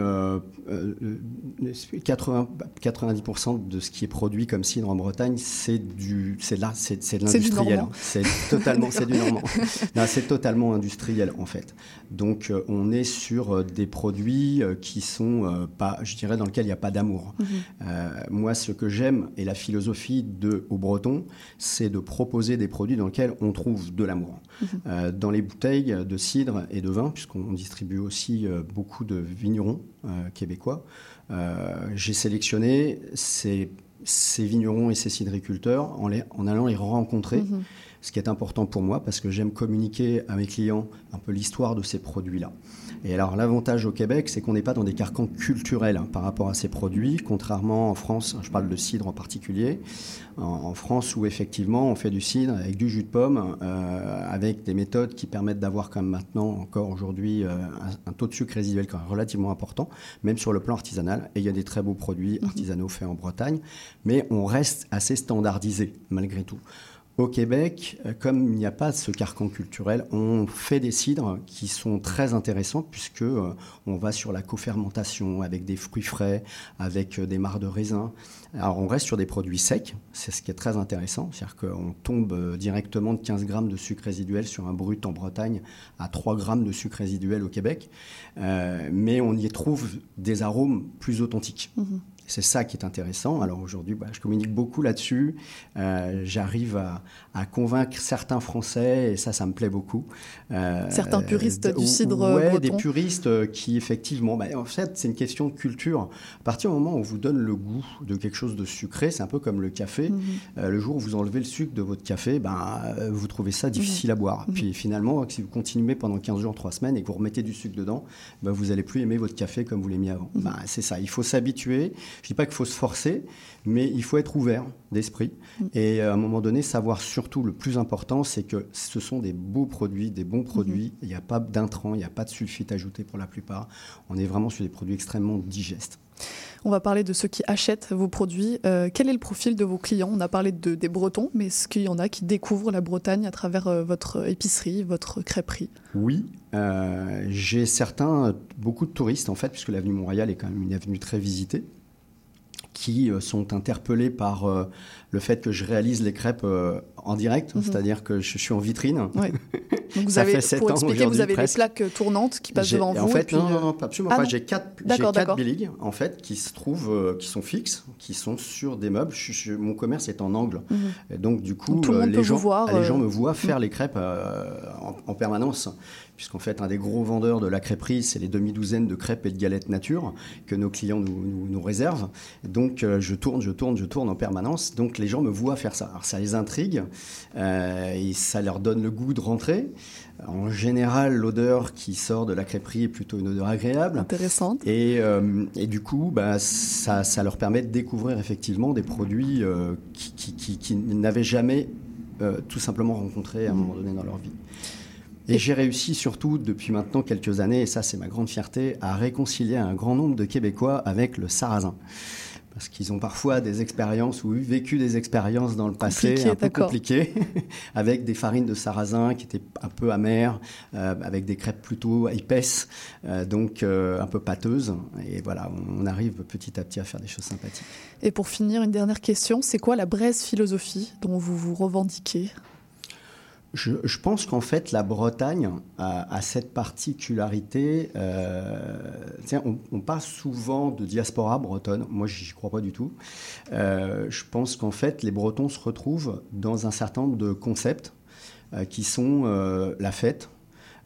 Speaker 10: 80, 90% de ce qui est produit comme cidre en Bretagne, c'est du, c'est là, c'est, de l'industriel. C'est totalement, c'est du normand. c'est totalement industriel en fait. Donc, on est sur des produits qui sont pas, je dirais, dans lesquels il n'y a pas d'amour. Mhm. moi, ce que j'aime et la philosophie de au Breton, c'est de proposer des produits dans lesquels on trouve de l'amour. Mhm. Euh, dans les bouteilles de cidre et de vin, puisqu'on distribue aussi euh, beaucoup de vignerons euh, québécois, j'ai sélectionné ces, vignerons et ces cidriculteurs en, en allant les rencontrer. Mhm. Ce qui est important pour moi parce que j'aime communiquer à mes clients un peu l'histoire de ces produits-là. Et alors l'avantage au Québec, c'est qu'on n'est pas dans des carcans culturels hein, par rapport à ces produits, contrairement en France, je parle de cidre en particulier, en, France où effectivement on fait du cidre avec du jus de pomme, euh, avec des méthodes qui permettent d'avoir comme maintenant encore aujourd'hui euh, un, taux de sucre résiduel quand même relativement important, même sur le plan artisanal. Et il y a des très beaux produits mhm. artisanaux faits en Bretagne, mais on reste assez standardisé malgré tout. Au Québec, euh, comme il n'y a pas ce carcan culturel, on fait des cidres qui sont très intéressants puisque euh, on va sur la cofermentation avec des fruits frais, avec euh, des mares de raisin. Alors on reste sur des produits secs, c'est ce qui est très intéressant, c'est-à-dire qu'on tombe directement de 15 grammes de sucre résiduel sur un brut en Bretagne à 3 grammes de sucre résiduel au Québec, mais on y trouve des arômes plus authentiques. Mmh c'est ça qui est intéressant. Alors aujourd'hui, bah, je communique beaucoup là-dessus. Euh, j'arrive à, convaincre certains Français et ça, ça me plaît beaucoup.
Speaker 6: Euh, certains puristes du cidre
Speaker 10: ouais, des puristes qui effectivement, bah, en fait, c'est une question de culture. À partir du moment où on vous donne le goût de quelque chose de sucré, c'est un peu comme le café. Mhm. Euh, le jour où vous enlevez le sucre de votre café, ben, vous trouvez ça difficile à boire. Mhm. Puis finalement, si vous continuez pendant 15 jours, 3 semaines et que vous remettez du sucre dedans, vous n'allez plus aimer votre café comme vous l'aimiez avant. Mhm. c'est ça. Il faut s'habituer. Je dis pas qu'il faut se forcer, mais il faut être ouvert d'esprit. Mm. Et euh, à un moment donné, savoir surtout le plus important, c'est que ce sont des beaux produits, des bons produits. Mm-hmm. Il n'y a pas d'intrants, il n'y a pas de sulfite ajouté pour la plupart. On est vraiment sur des produits extrêmement digestes.
Speaker 6: On va parler de ceux qui achètent vos produits. Euh, quel est le profil de vos clients? On a parlé de, des Bretons, mais est-ce qu'il y en a qui découvrent la Bretagne à travers euh, votre épicerie, votre crêperie?
Speaker 10: Oui, j'ai certains, beaucoup de touristes en fait, puisque l'avenue Montréal est quand même une avenue très visitée qui euh, sont interpellés par euh, le fait que je réalise les crêpes euh, en direct, mhm. c'est-à-dire que je, suis en vitrine.
Speaker 6: Donc vous avez, pour expliquer, vous avez des plaques tournantes qui passent devant vous.
Speaker 10: En fait, non, non, absolument pas. Ah j'ai quatre, quatre biligues en fait qui se trouvent, qui sont fixes, qui sont sur des meubles. mon commerce est en angle, mhm. donc du coup, les, gens, voir, les gens me voient faire mhm. les crêpes en, en, permanence puisqu'en fait, un des gros vendeurs de la crêperie, c'est les demi-douzaines de crêpes et de galettes nature que nos clients nous, nous, réservent. Donc, euh, je tourne, je tourne, je tourne en permanence. Donc, les gens me voient faire ça. Alors, ça les intrigue euh, et ça leur donne le goût de rentrer. En général, l'odeur qui sort de la crêperie est plutôt une odeur agréable.
Speaker 6: Intéressante.
Speaker 10: Et, euh, et du coup, bah, ça, ça, leur permet de découvrir effectivement des produits qui, qui, qui, n'avaient jamais tout simplement rencontrés à un moment donné dans leur vie. Et j'ai réussi surtout depuis maintenant quelques années, et ça c'est ma grande fierté, à réconcilier un grand nombre de Québécois avec le sarrasin. Parce qu'ils ont parfois des expériences ou vécu des expériences dans le passé un peu compliquées, avec des farines de sarrasin qui étaient un peu amères, euh, avec des crêpes plutôt épaisses, euh, donc euh, un peu pâteuses. Et voilà, on arrive petit à petit à faire des choses sympathiques.
Speaker 6: Et pour finir, une dernière question, c'est quoi la braise philosophie dont vous vous revendiquez?
Speaker 10: Je, pense qu'en fait, la Bretagne a, cette particularité. Euh, on, parle souvent de diaspora bretonne. Moi, j'y crois pas du tout. Euh, je pense qu'en fait, les Bretons se retrouvent dans un certain nombre de concepts euh, qui sont la fête,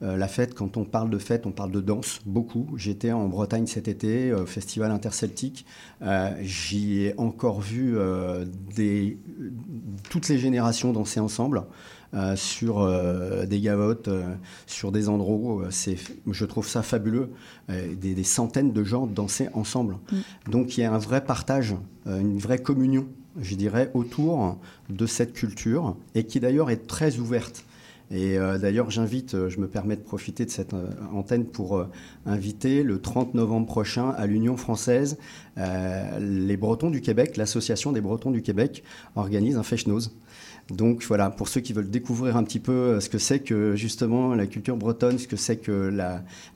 Speaker 10: la fête, quand on parle de fête, on parle de danse beaucoup. J'étais en Bretagne cet été, au Festival interceltique. J'y ai encore vu toutes les générations danser ensemble. Euh, sur euh, des gavottes, euh, sur des endroits. c'est, je trouve ça fabuleux. Des, centaines de gens danser ensemble. Mm. Donc il y a un vrai partage, une vraie communion, je dirais, autour de cette culture et qui d'ailleurs est très ouverte. Et d'ailleurs, j'invite, je me permets de profiter de cette antenne pour inviter le 30 novembre prochain à l'Union française, les Bretons du Québec, l'association des Bretons du Québec organise un fèche-noz. Donc voilà, pour ceux qui veulent découvrir un petit peu euh, ce que c'est que justement la culture bretonne, ce que c'est que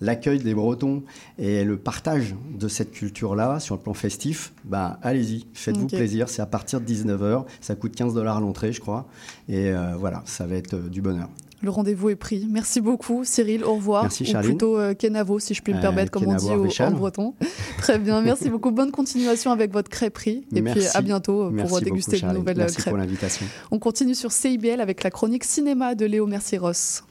Speaker 10: l'accueil des Bretons et le partage de cette culture-là sur le plan festif, bah, allez-y, faites-vous plaisir. C'est à partir de 19h, ça coûte 15 dollars l'entrée, je crois. Et euh, voilà, ça va être euh, du bonheur.
Speaker 6: Le rendez-vous est pris. Merci beaucoup, Cyril. Au revoir.
Speaker 10: Merci,
Speaker 6: Ou plutôt euh, Kenavo, si je puis me permettre, comme on dit au, en breton. Très bien. Merci beaucoup. Bonne continuation avec votre crêperie. Et puis à bientôt pour déguster de nouvelles
Speaker 10: Merci
Speaker 6: crêpes.
Speaker 10: pour l'invitation.
Speaker 6: On continue sur CIBL avec la chronique cinéma de Léo Mercier-Ross.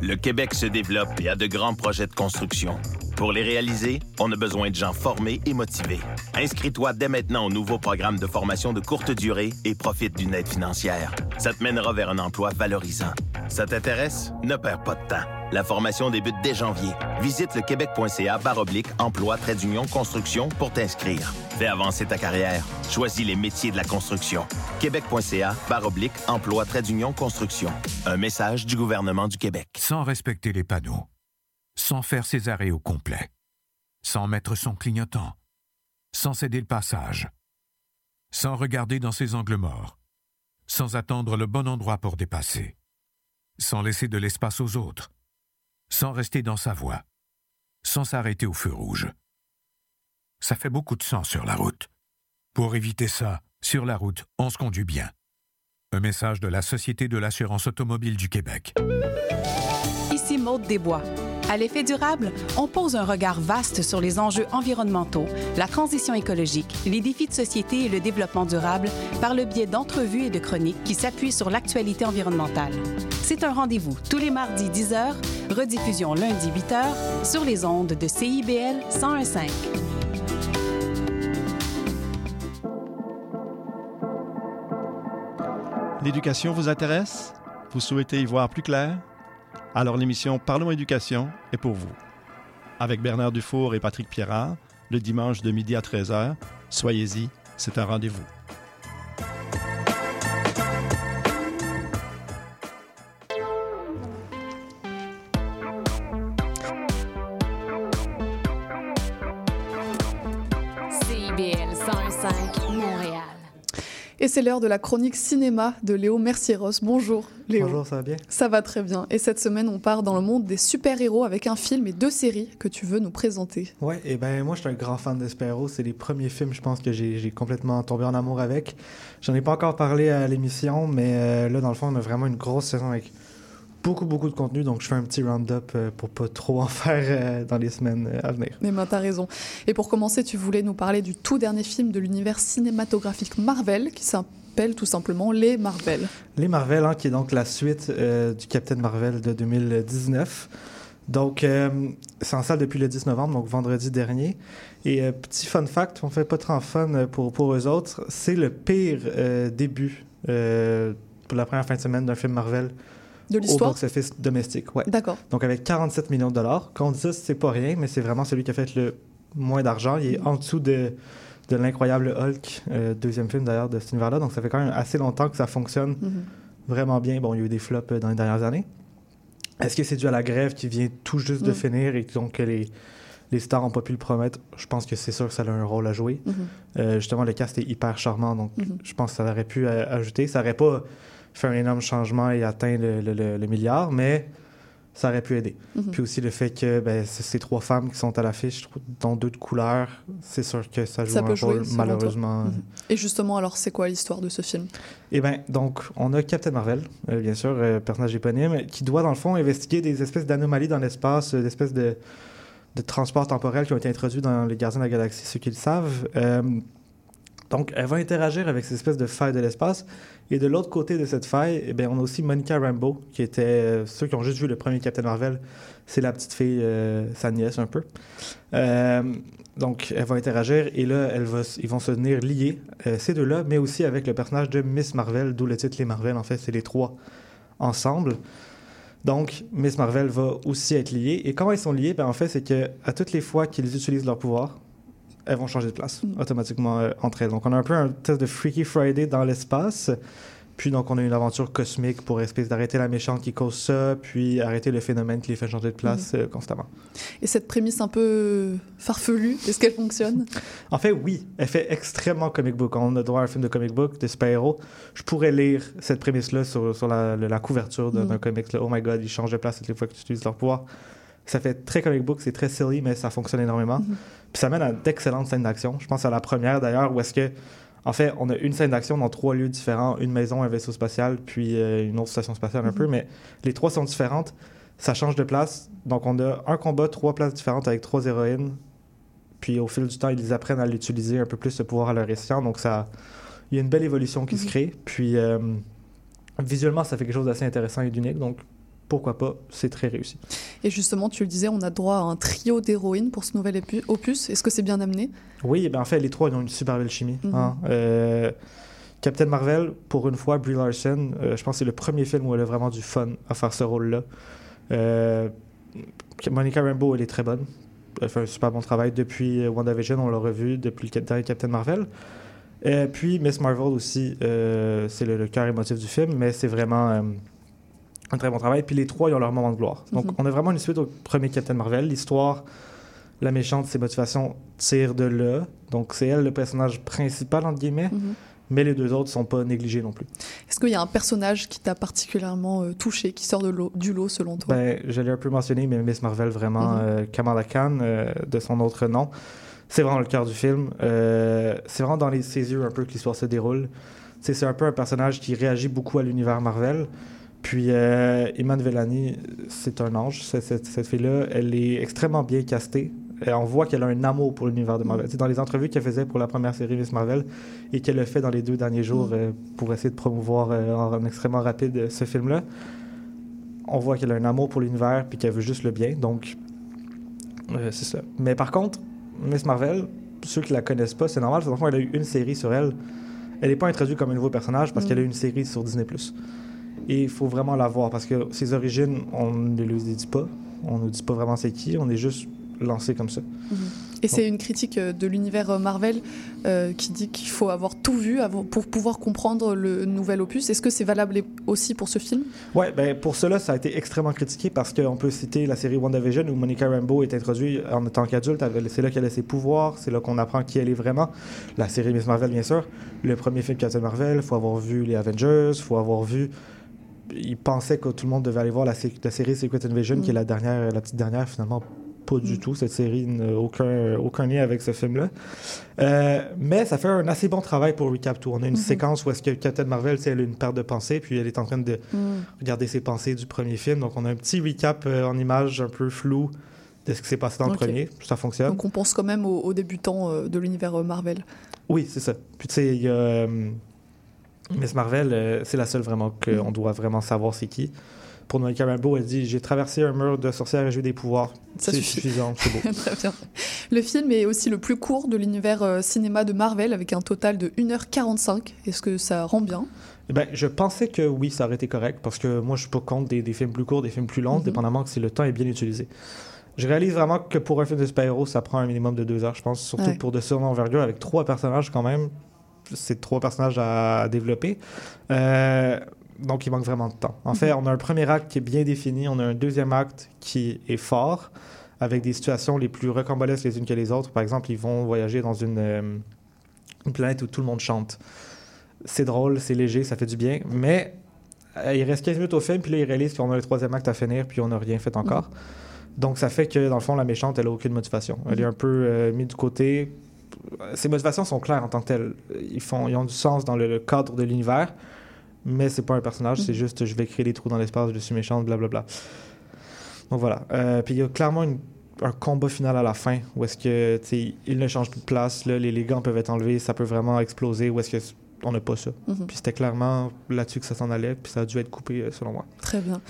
Speaker 11: Le Québec se développe et a de grands projets de construction. Pour les réaliser, on a besoin de gens formés et motivés. Inscris-toi dès maintenant au nouveau programme de formation de courte durée et profite d'une aide financière. Ça te mènera vers un emploi valorisant. Ça t'intéresse? Ne perds pas de temps. La formation débute dès janvier. Visite le québec.ca oblique emploi trait d'union construction pour t'inscrire. Fais avancer ta carrière. Choisis les métiers de la construction. québec.ca oblique emploi trait d'union construction. Un message du gouvernement du Québec.
Speaker 12: Sans respecter les panneaux sans faire ses arrêts au complet, sans mettre son clignotant, sans céder le passage, sans regarder dans ses angles morts, sans attendre le bon endroit pour dépasser, sans laisser de l'espace aux autres, sans rester dans sa voie, sans s'arrêter au feu rouge. Ça fait beaucoup de sang sur la route. Pour éviter ça, sur la route, on se conduit bien. Un message de la Société de l'assurance automobile du Québec.
Speaker 13: Ici Maude Desbois. À l'effet durable, on pose un regard vaste sur les enjeux environnementaux, la transition écologique, les défis de société et le développement durable par le biais d'entrevues et de chroniques qui s'appuient sur l'actualité environnementale. C'est un rendez-vous tous les mardis 10h, rediffusion lundi 8h sur les ondes de CIBL 1015.
Speaker 14: L'éducation vous intéresse? Vous souhaitez y voir plus clair? Alors l'émission Parlons éducation est pour vous. Avec Bernard Dufour et Patrick Pierrard, le dimanche de midi à 13h, soyez-y, c'est un rendez-vous.
Speaker 6: Et c'est l'heure de la chronique cinéma de Léo Mercieros. Bonjour Léo.
Speaker 15: Bonjour, ça va bien?
Speaker 6: Ça va très bien. Et cette semaine, on part dans le monde des super-héros avec un film et deux séries que tu veux nous présenter.
Speaker 15: Ouais, et ben moi je suis un grand fan de super-héros. C'est les premiers films, je pense, que j'ai complètement tombé en amour avec. J'en ai pas encore parlé à l'émission, mais euh, là, dans le fond, on a vraiment une grosse saison avec beaucoup, beaucoup de contenu, donc je fais un petit round-up euh, pour pas trop en faire euh, dans les semaines euh, à venir.
Speaker 6: Mais ben, t'as raison. Et pour commencer, tu voulais nous parler du tout dernier film de l'univers cinématographique Marvel, qui s'appelle tout simplement Les Marvel.
Speaker 15: Les Marvel, hein, qui est donc la suite du Captain Marvel de 2019. Donc, c'est en salle depuis le 10 novembre, donc vendredi dernier. Et petit fun fact, on fait pas trop en fun pour, pour eux autres, c'est le pire début pour la première fin de semaine d'un film Marvel
Speaker 6: de l'histoire?
Speaker 15: Au box-office domestique, ouais.
Speaker 6: D'accord.
Speaker 15: Donc avec 47 millions de dollars. Quand on dit ça, c'est pas rien, mais c'est vraiment celui qui a fait le moins d'argent. Il est en dessous de, de l'incroyable Hulk, euh, deuxième film d'ailleurs de cet univers-là. Donc ça fait quand même assez longtemps que ça fonctionne mhm. vraiment bien. Bon, il y a eu des flops euh, dans les dernières années. Est-ce que c'est dû à la grève qui vient tout juste de mhm. finir et donc que les, les stars n'ont pas pu le promettre? Je pense que c'est sûr que ça a un rôle à jouer. Mhm. euh, justement, le cast est hyper charmant, donc je pense que ça aurait pu ajouter. Ça aurait pas fait un énorme changement et atteint le, milliard, mais ça aurait pu aider. Mhm. Puis aussi le fait que ben, ces trois femmes qui sont à l'affiche, dans deux de couleurs, c'est sûr que ça joue un rôle, malheureusement. Mhm.
Speaker 6: Et justement, alors, c'est quoi l'histoire de ce film?
Speaker 15: Eh bien, donc, on a Captain Marvel, euh, bien sûr, euh, personnage éponyme, qui doit, dans le fond, investiguer des espèces d'anomalies dans l'espace, euh, des espèces de, de transports temporels qui ont été introduits dans les Gardiens de la Galaxie, ceux qui le savent. Donc, elle va interagir avec ces espèces de failles de l'espace et de l'autre côté de cette faille, eh bien, on a aussi Monica Rambeau, qui était, euh, ceux qui ont juste vu le premier Captain Marvel, c'est la petite fille, euh, sa nièce un peu. Euh, donc, elle va interagir et là, ils vont se tenir liés, ces deux-là, mais aussi avec le personnage de Miss Marvel, d'où le titre Les Marvel. En fait, c'est les trois ensemble. Donc, Miss Marvel va aussi être liée. Et comment ils sont liés? Ben, en fait, c'est que à toutes les fois qu'ils utilisent leur pouvoir, elles vont changer de place mm. automatiquement euh, entre elles. Donc, on a un peu un test de Freaky Friday dans l'espace. Puis donc, on a une aventure cosmique pour espèce d'arrêter la méchante qui cause ça, puis arrêter le phénomène qui les fait changer de place
Speaker 6: Mhm.
Speaker 15: euh, constamment.
Speaker 6: Et cette prémisse un peu farfelue, est-ce qu'elle fonctionne?
Speaker 15: En fait, oui, elle fait extrêmement comic book. On a droit à un film de comic book, de super-héros. Je pourrais lire cette prémisse-là sur, sur la, la couverture d'un d'un comics. là. Oh my god, ils changent de place toutes les fois que tu utilises leur pouvoir. Ça fait très comic book, c'est très silly, mais ça fonctionne énormément.
Speaker 6: Mhm.
Speaker 15: Puis ça mène à d'excellentes scènes d'action. Je pense à la première d'ailleurs, où est-ce que, en fait, on a une scène d'action dans trois lieux différents une maison, un vaisseau spatial, puis euh, une autre station spatiale un
Speaker 6: Mhm.
Speaker 15: peu, mais les trois sont différentes. Ça change de place. Donc on a un combat, trois places différentes avec trois héroïnes. Puis au fil du temps, ils apprennent à l'utiliser un peu plus ce pouvoir à leur escient. Donc ça, il y a une belle évolution qui se crée. Puis euh, visuellement, ça fait quelque chose d'assez intéressant et d'unique. Donc pourquoi pas, c'est très réussi.
Speaker 6: Et justement, tu le disais, on a droit à un trio d'héroïnes pour ce nouvel opus. Est-ce que c'est bien amené?
Speaker 15: Oui, eh bien, en fait, les trois ils ont une super belle chimie.
Speaker 6: Mhm.
Speaker 15: hein. Euh, Captain Marvel, pour une fois, Brie Larson, euh, je pense que c'est le premier film où elle a vraiment du fun à faire ce rôle-là. Euh, Monica Rambeau, elle est très bonne. Elle fait un super bon travail depuis WandaVision, on l'a revu depuis le dernier Captain Marvel. Et puis Miss Marvel aussi, c'est le, le cœur émotif du film, mais c'est vraiment un très bon travail. Puis les trois, ils ont leur moment de gloire. Donc
Speaker 6: Mhm.
Speaker 15: on a vraiment une suite au premier Captain Marvel. L'histoire, la méchante, ses motivations tirent de là. Donc c'est elle le personnage principal, entre guillemets.
Speaker 6: Mhm.
Speaker 15: Mais les deux autres sont pas négligés non plus.
Speaker 6: Est-ce qu'il y a un personnage qui t'a particulièrement euh, touché, qui sort de l'eau- du lot selon toi?
Speaker 15: Ben, je l'ai un peu mentionné, mais Miss Marvel, vraiment,
Speaker 6: Mhm.
Speaker 15: euh, Kamala Khan, euh, de son autre nom, c'est vraiment le cœur du film. C'est vraiment dans les, ses yeux un peu que l'histoire se déroule. C'est un peu un personnage qui réagit beaucoup à l'univers Marvel. Puis euh, Iman Vellani, c'est un ange, cette, fille-là. Elle est extrêmement bien castée. Et on voit qu'elle a un amour pour l'univers de Marvel. Tu sais, Dans les entrevues qu'elle faisait pour la première série Miss Marvel et qu'elle a fait dans les deux derniers jours
Speaker 6: Mm.
Speaker 15: euh, pour essayer de promouvoir euh, en extrêmement rapide euh, ce film-là, on voit qu'elle a un amour pour l'univers puis qu'elle veut juste le bien. Donc, euh, c'est ça. Mais par contre, Miss Marvel, ceux qui la connaissent pas, c'est normal. Parce qu'en fait, elle a eu une série sur elle. Elle n'est pas introduite comme un nouveau personnage parce
Speaker 6: Mm.
Speaker 15: qu'elle a eu une série sur Disney+. Et il faut vraiment la voir parce que ses origines, on ne les dit pas. On ne dit pas vraiment c'est qui. On est juste lancé comme ça.
Speaker 6: Mhm. Et c'est une critique euh, de l'univers euh, Marvel euh, qui dit qu'il faut avoir tout vu pour pouvoir comprendre le nouvel opus. Est-ce que c'est valable aussi pour ce film?
Speaker 15: Ouais, ben pour cela, ça a été extrêmement critiqué parce qu'on peut citer la série WandaVision où Monica Rambeau est introduite en tant qu'adulte. C'est là qu'elle a ses pouvoirs, c'est là qu'on apprend qui elle est vraiment. La série Miss Marvel, bien sûr. Le premier film Captain Marvel, il faut avoir vu les Avengers, il faut avoir vu. Ils pensaient que tout le monde devait aller voir la, sé- la série Secret Invasion,
Speaker 6: Mm.
Speaker 15: qui est la dernière, la petite dernière, finalement. Pas du
Speaker 6: Mm.
Speaker 15: tout. Cette série n'a aucun, aucun lien avec ce film-là. Euh, mais ça fait un assez bon travail pour Recap Tout. On a une
Speaker 6: Mhm.
Speaker 15: séquence où est-ce que Captain Marvel, elle a une paire de pensées, puis elle est en train de
Speaker 6: Mm.
Speaker 15: regarder ses pensées du premier film. Donc, on a un petit recap euh, en images un peu flou de ce qui s'est passé dans le premier. Ça fonctionne.
Speaker 6: Donc on pense quand même aux, aux débutants euh, de l'univers Marvel.
Speaker 15: Oui, c'est ça. Puis, tu sais, il y a Miss Marvel, euh, c'est la seule vraiment qu'on
Speaker 6: Mhm.
Speaker 15: doit vraiment savoir c'est qui. Pour Monica Rambeau, elle dit J'ai traversé un mur de sorcière et j'ai eu des pouvoirs. C'est suffisant, c'est beau.
Speaker 6: Très bien. Le film est aussi le plus court de l'univers euh, cinéma de Marvel avec un total de 1h45. Est-ce que ça rend bien?
Speaker 15: Eh Ben, je pensais que oui, ça aurait été correct parce que moi, je suis pas contre des, des films plus courts, des films plus longs,
Speaker 6: Mhm.
Speaker 15: dépendamment que si le temps est bien utilisé. Je réalise vraiment que pour un film de super-héros, ça prend un minimum de deux heures, je pense, surtout
Speaker 6: Ouais.
Speaker 15: pour de son envergure avec trois personnages quand même. C'est trois personnages à développer. Euh, donc, il manque vraiment de temps. En fait,
Speaker 6: Mhm.
Speaker 15: on a un premier acte qui est bien défini, on a un deuxième acte qui est fort, avec des situations les plus rocambolesques les unes que les autres. Par exemple, ils vont voyager dans une, euh, une planète où tout le monde chante c'est drôle, c'est léger, ça fait du bien, mais euh, il reste 15 minutes au film, puis là, ils réalisent qu'on a le troisième acte à finir, puis on n'a rien fait encore. Donc, ça fait que, dans le fond, la méchante, elle a aucune motivation. Elle est un peu euh, mise de côté. Ses motivations sont claires en tant que telles. Ils, font, ils ont du sens dans le, le cadre de l'univers, mais c'est pas un personnage, c'est
Speaker 6: Mhm.
Speaker 15: juste je vais créer des trous dans l'espace, je suis méchante, blablabla. Donc voilà. Euh, puis il y a clairement une- un combat final à la fin où est-ce que tu sais, il ne change plus de place, là, les, les gants peuvent être enlevés, ça peut vraiment exploser, où est-ce que on n'a pas ça.
Speaker 6: Mhm.
Speaker 15: Puis c'était clairement là-dessus que ça s'en allait, puis ça a dû être coupé euh, selon moi.
Speaker 6: Très bien.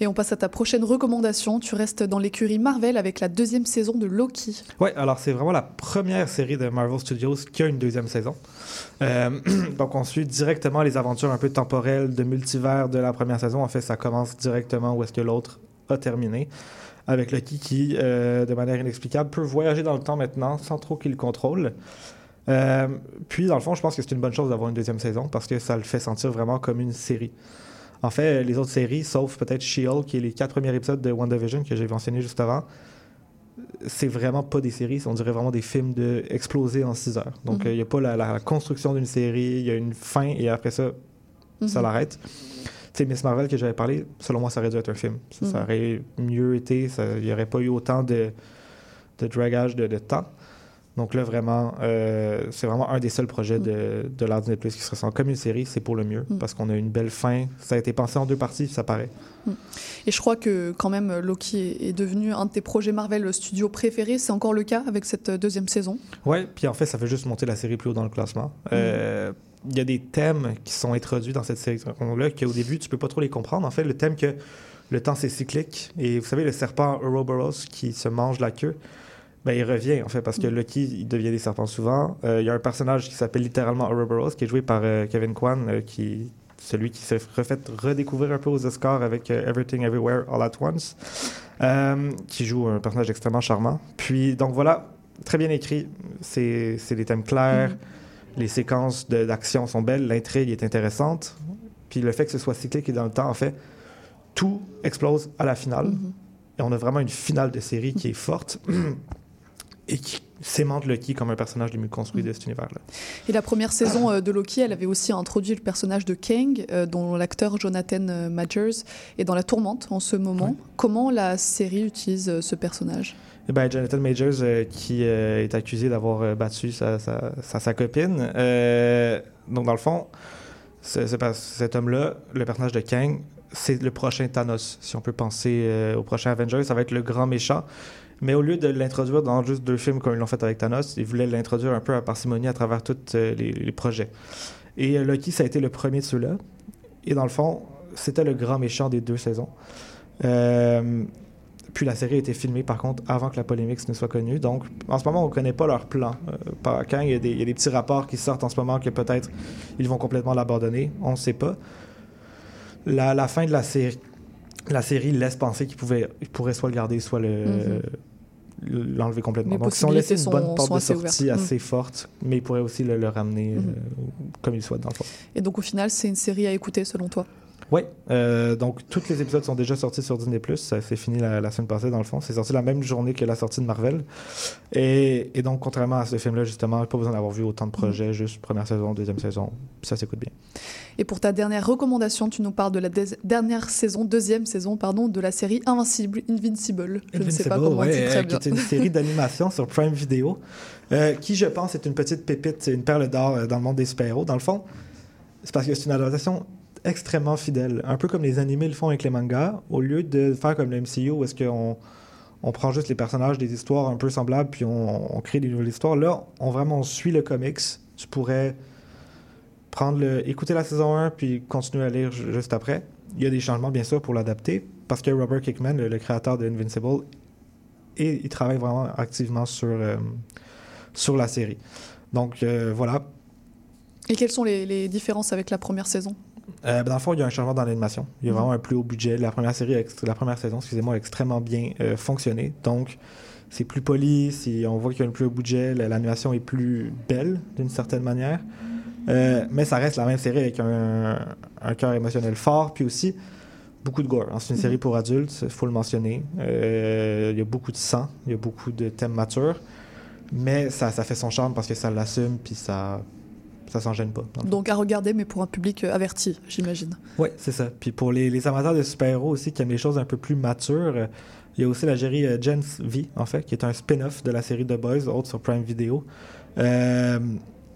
Speaker 6: Et on passe à ta prochaine recommandation. Tu restes dans l'écurie Marvel avec la deuxième saison de Loki.
Speaker 15: Ouais, alors c'est vraiment la première série de Marvel Studios qui a une deuxième saison. Euh, donc on suit directement les aventures un peu temporelles de multivers de la première saison. En fait, ça commence directement où est-ce que l'autre a terminé. Avec Loki qui, euh, de manière inexplicable, peut voyager dans le temps maintenant sans trop qu'il le contrôle. Euh, puis, dans le fond, je pense que c'est une bonne chose d'avoir une deuxième saison parce que ça le fait sentir vraiment comme une série. En fait, les autres séries, sauf peut-être She-Hulk, qui est les quatre premiers épisodes de WandaVision que j'ai mentionné juste avant, c'est vraiment pas des séries, on dirait vraiment des films de explosés en 6 heures. Donc, il
Speaker 6: Mhm.
Speaker 15: n'y a pas la, la construction d'une série, il y a une fin et après ça, ça
Speaker 6: Mhm.
Speaker 15: l'arrête. Tu sais, Miss Marvel que j'avais parlé, selon moi, ça aurait dû être un film. Ça, ça
Speaker 6: Mhm.
Speaker 15: aurait mieux été, il n'y aurait pas eu autant de, de dragage de, de temps. Donc là, vraiment, euh, c'est vraiment un des seuls projets de, de l'art Disney Plus qui se ressent comme une série. C'est pour le mieux
Speaker 6: Mm.
Speaker 15: parce qu'on a une belle fin. Ça a été pensé en deux parties, ça paraît.
Speaker 6: Et je crois que quand même Loki est- devenu un de tes projets Marvel studio préférés. C'est encore le cas avec cette deuxième saison?
Speaker 15: Ouais, puis en fait, ça fait juste monter la série plus haut dans le classement.
Speaker 6: Mm.
Speaker 15: Euh, Il y a des thèmes qui sont introduits dans cette série-là qu'au début, tu peux pas trop les comprendre. En fait, le thème que le temps, c'est cyclique. Et vous savez, le serpent Ouroboros qui se mange la queue, ben, il revient, en fait, parce que Loki, il devient des serpents souvent. Euh, il y a un personnage qui s'appelle littéralement Ouroboros, qui est joué par euh, Kevin Kwan, euh, qui celui qui s'est refait redécouvrir un peu aux Oscars avec Everything Everywhere All at Once, qui joue un personnage extrêmement charmant. Puis, donc voilà, très bien écrit. C'est des thèmes clairs. Les séquences d'action sont belles. L'intrigue est intéressante. Puis le fait que ce soit cyclique et dans le temps, en fait, tout explose à la finale. Et on a vraiment une finale de série qui est forte et qui sémente Loki comme un personnage le mieux construit de cet univers-là.
Speaker 6: Et la première saison euh, de Loki, elle avait aussi introduit le personnage de Kang, euh, dont l'acteur Jonathan euh, Majors est dans la tourmente en ce moment. Comment la série utilise euh, ce personnage?
Speaker 15: Eh ben, Jonathan Majors, qui est accusé d'avoir battu sa, sa, sa- sa copine. Donc, dans le fond, ce- ce- cet homme-là, le personnage de Kang, c'est le prochain Thanos. Si on peut penser euh, au prochain Avengers, ça va être le grand méchant. Mais au lieu de l'introduire dans juste deux films comme ils l'ont fait avec Thanos, ils voulaient l'introduire un peu à parcimonie à travers tous les, les projets. Et euh, Loki, ça a été le premier de ceux-là. Et dans le fond, c'était le grand méchant des deux saisons. Euh, puis la série a été filmée, par contre, avant que la polémique ne soit connue. Donc, en ce moment, on ne connaît pas leur plan. Euh, quand il y, a des, petits rapports qui sortent en ce moment que peut-être ils vont complètement l'abandonner, on ne sait pas. La fin de la série, la série laisse penser qu'ils pouvaient- ils pourraient soit le garder, soit le,
Speaker 6: Mhm.
Speaker 15: le- l'enlever complètement.
Speaker 6: Les
Speaker 15: Donc, ils ont laissé une bonne porte de sortie assez
Speaker 6: Mhm.
Speaker 15: forte, mais ils pourraient aussi le, le ramener euh,
Speaker 6: Mhm.
Speaker 15: comme ils le souhaitent, dans le fond.
Speaker 6: Et donc au final, c'est une série à écouter selon toi?
Speaker 15: Oui, euh, donc tous les épisodes sont déjà sortis sur Disney+. Ça s'est fini la, la semaine passée, dans le fond. C'est sorti la même journée que la sortie de Marvel. Et, et donc, contrairement à ce film-là, justement, pas besoin d'avoir vu autant de projets, juste première saison, deuxième saison, ça s'écoute bien.
Speaker 6: Et pour ta dernière recommandation, tu nous parles de la dernière saison, deuxième saison, pardon, de la série Invincible, Invincible. Je ne sais pas comment on dit
Speaker 15: ouais,
Speaker 6: très
Speaker 15: euh,
Speaker 6: bien.
Speaker 15: qui est une série d'animation sur Prime Video, euh, qui, je pense, est une petite pépite, une perle d'or dans le monde des super-héros. Dans le fond, c'est parce que c'est une adaptation extrêmement fidèle, un peu comme les animés le font avec les mangas, au lieu de faire comme le MCU, où est-ce qu'on on prend juste les personnages des histoires un peu semblables, puis on, crée des nouvelles histoires. Là, on vraiment suit le comics. Tu pourrais prendre le, écouter la saison 1, puis continuer à lire ju- juste après. Il y a des changements, bien sûr, pour l'adapter, parce que Robert Kickman, le, le créateur de Invincible, et il travaille vraiment activement sur, euh, sur la série. Donc, euh, voilà.
Speaker 6: Et quelles sont les différences avec la première saison?
Speaker 15: Euh, ben, dans le fond, il y a un changement dans l'animation. Il y a vraiment un plus haut budget. La première série, la première saison, excusez-moi, a extrêmement bien euh, fonctionné. Donc, c'est plus poli. On voit qu'il y a un plus haut budget. la- L'animation est plus belle, d'une certaine manière. Euh, mais ça reste la même série avec un, cœur émotionnel fort. Puis aussi, beaucoup de gore. hein. C'est une série pour adultes, il faut le mentionner. Il y a beaucoup de sang, il y a beaucoup de thèmes matures. Mais ça, ça fait son charme parce que ça l'assume, puis ça, ça s'en gêne pas.
Speaker 6: Donc à regarder, mais pour un public euh, averti, j'imagine.
Speaker 15: oui, c'est ça. Puis pour les, les amateurs de super-héros aussi qui aiment les choses un peu plus matures, euh, il y a aussi la série euh, Gens V, en fait, qui est un spin-off de la série The Boys, autre sur Prime Video, euh,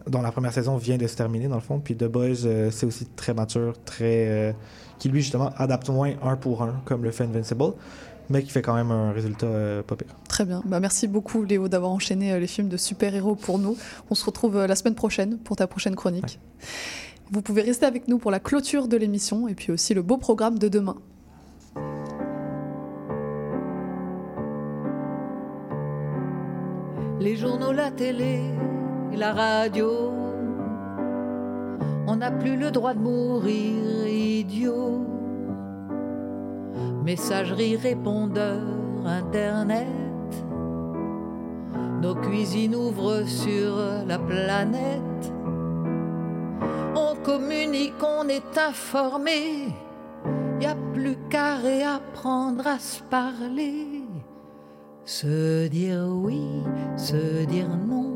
Speaker 15: dont la première saison vient de se terminer, dans le fond. Puis The Boys, euh, c'est aussi très mature, très... euh, qui, lui, justement, adapte moins un pour un, comme le fait Invincible, mais qui fait quand même un résultat euh, pas pire.
Speaker 6: Très bien. Bah, merci beaucoup, Léo, d'avoir enchaîné euh, les films de super-héros pour nous. On se retrouve euh, la semaine prochaine pour ta prochaine chronique. Vous pouvez rester avec nous pour la clôture de l'émission et puis aussi le beau programme de demain.
Speaker 16: les journaux, la télé, la radio. On n'a plus le droit de mourir idiot. Messagerie, répondeur, internet. Nos cuisines ouvrent sur la planète. On communique, on est informé. Y a plus qu'à réapprendre à se parler. Se dire oui, se dire non,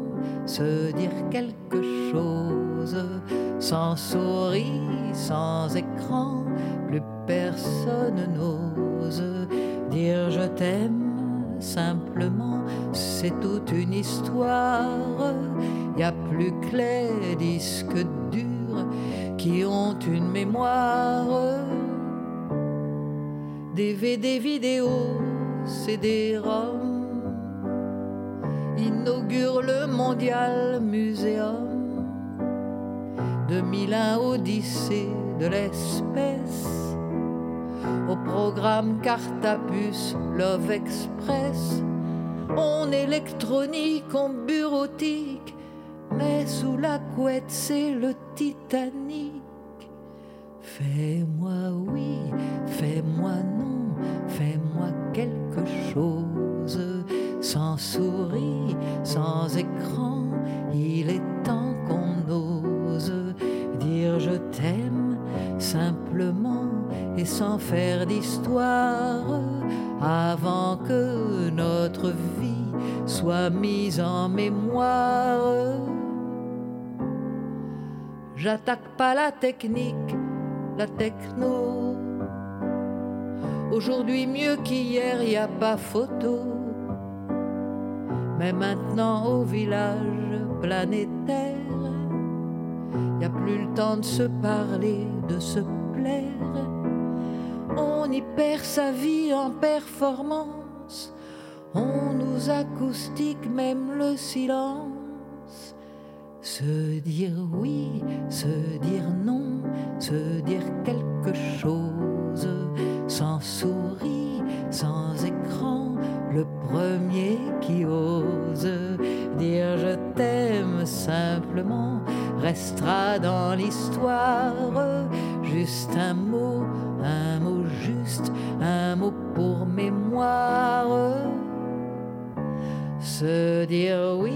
Speaker 16: se dire quelque chose. Sans souris, sans écran, plus personne n'ose dire je t'aime simplement. C'est toute une histoire. Y a plus que les disques durs qui ont une mémoire. DVD, vidéos, CD-ROM inaugure le Mondial Muséum. 2001 Odyssée de l'espèce. Au programme Cartapus, Love Express. On électronique, on bureautique, mais sous la couette c'est le Titanic. Fais-moi oui, fais-moi non, fais-moi quelque chose. Sans souris, sans écran, il est temps qu'on ose dire je t'aime simplement et sans faire d'histoire avant que notre vie soit mise en mémoire. J'attaque pas la technique, la techno. Aujourd'hui mieux qu'hier, y a pas photo. Mais maintenant au village planétaire, y a plus le temps de se parler, de se plaire. On y perd sa vie en performance. On nous acoustique même le silence. Se dire oui, se dire non, se dire quelque chose. Sans souris, sans écran, le premier qui ose dire je t'aime simplement restera dans l'histoire. Juste un mot, un mot juste, un mot pour mémoire. Se dire oui,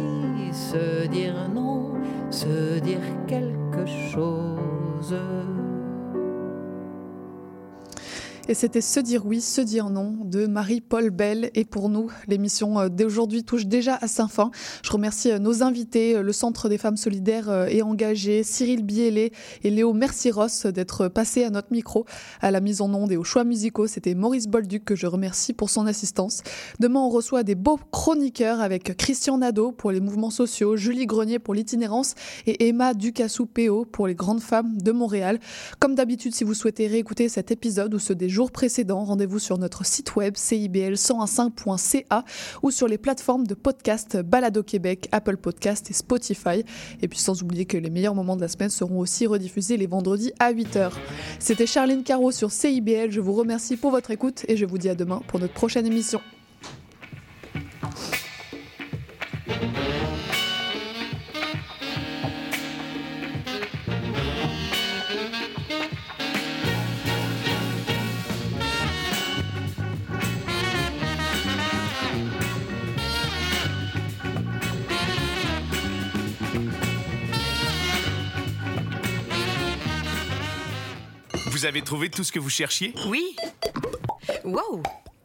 Speaker 16: se dire non, se dire quelque chose.
Speaker 6: Et c'était Se dire oui, se dire non de Marie-Paul Bell. Et pour nous, l'émission d'aujourd'hui touche déjà à sa fin. Je remercie nos invités, le Centre des femmes solidaires et engagées, Cyril Biellet et Léo Merciros d'être passés à notre micro à la mise en onde et aux choix musicaux. C'était Maurice Bolduc que je remercie pour son assistance. Demain, on reçoit des beaux chroniqueurs avec Christian Nadeau pour les mouvements sociaux, Julie Grenier pour l'itinérance et Emma Ducassou-Péo pour les grandes femmes de Montréal. Comme d'habitude, si vous souhaitez réécouter cet épisode ou ceux des jours précédents, rendez-vous sur notre site web cibl1015.ca ou sur les plateformes de podcast Balado Québec, Apple Podcast et Spotify. Et puis sans oublier que les meilleurs moments de la semaine seront aussi rediffusés les vendredis à 8h. C'était Charline Caro sur CIBL. Je vous remercie pour votre écoute et je vous dis à demain pour notre prochaine émission.
Speaker 17: Vous avez trouvé tout ce que vous cherchiez?
Speaker 18: Oui. Wow!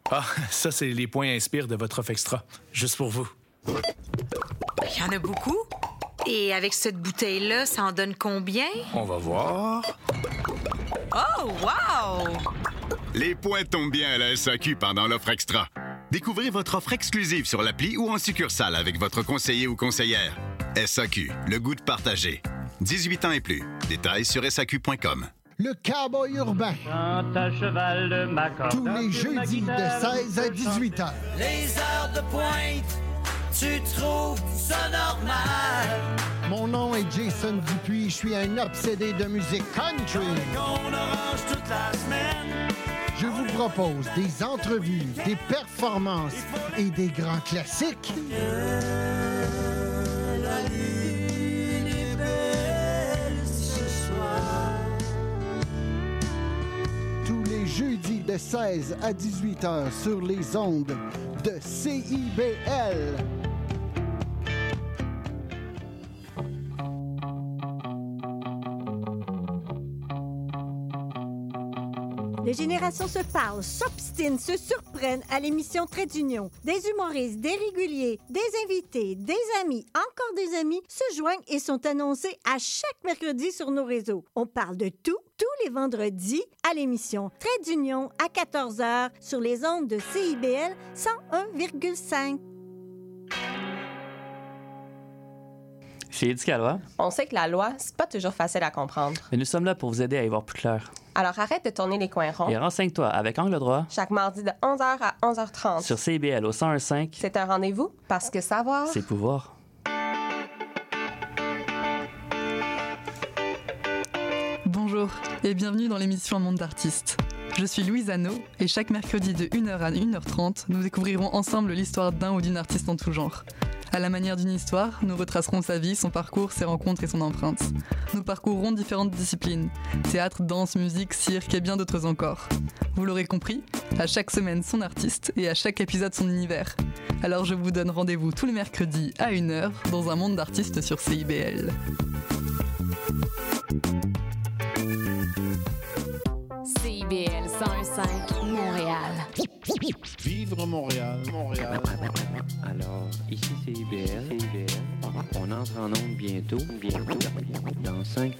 Speaker 17: Ah, ça, c'est les points inspire de votre offre extra. Juste pour vous.
Speaker 18: Il y en a beaucoup. Et avec cette bouteille-là, ça en donne combien?
Speaker 17: On va voir.
Speaker 18: Oh, wow!
Speaker 19: Les points tombent bien à la SAQ pendant l'offre extra. Découvrez votre offre exclusive sur l'appli ou en succursale avec votre conseiller ou conseillère. SAQ, le goût de partager. 18 ans et plus. Détails sur SAQ.com.
Speaker 20: Le cowboy urbain.
Speaker 21: à cheval de ma corde.
Speaker 20: Tous les jeudis de 16 à 18 heures.
Speaker 22: Les heures de pointe, tu trouves ça normal?
Speaker 20: Mon nom est Jason Dupuis, je suis un obsédé de musique country.
Speaker 22: toute la semaine.
Speaker 20: Je vous propose des entrevues, des performances et des grands classiques.
Speaker 22: La
Speaker 20: de 16 à 18 heures sur les ondes de CIBL.
Speaker 23: Les générations se parlent, s'obstinent, se surprennent à l'émission Trait d'Union. Des humoristes, des réguliers, des invités, des amis, encore des amis se joignent et sont annoncés à chaque mercredi sur nos réseaux. On parle de tout tous les vendredis à l'émission Trait d'Union à 14h sur les ondes de CIBL 101,5.
Speaker 24: Chez Éducalois,
Speaker 25: On sait que la loi, c'est pas toujours facile à comprendre.
Speaker 24: mais nous sommes là pour vous aider à y voir plus clair.
Speaker 25: Alors arrête de tourner les coins ronds.
Speaker 24: Et renseigne-toi avec Angle droit
Speaker 25: Chaque mardi de 11h à 11h30.
Speaker 24: sur CIBL au 101.5,
Speaker 25: C'est un rendez-vous parce que savoir.
Speaker 24: c'est pouvoir.
Speaker 26: Et bienvenue dans l'émission Un monde d'artistes. Je suis Louise Anneau et chaque mercredi de 1h à 1h30, nous découvrirons ensemble l'histoire d'un ou d'une artiste en tout genre. À la manière d'une histoire, nous retracerons sa vie, son parcours, ses rencontres et son empreinte. Nous parcourrons différentes disciplines théâtre, danse, musique, cirque et bien d'autres encore. Vous l'aurez compris, à chaque semaine son artiste et à chaque épisode son univers. Alors je vous donne rendez-vous tous les mercredis à 1h dans un monde d'artistes sur CIBL.
Speaker 2: CIBL 101.5 Montréal.
Speaker 27: Vivre Montréal, Montréal.
Speaker 28: Alors, ici c'est IBL. On entre en onde bientôt. Bientôt. Dans 5 minutes.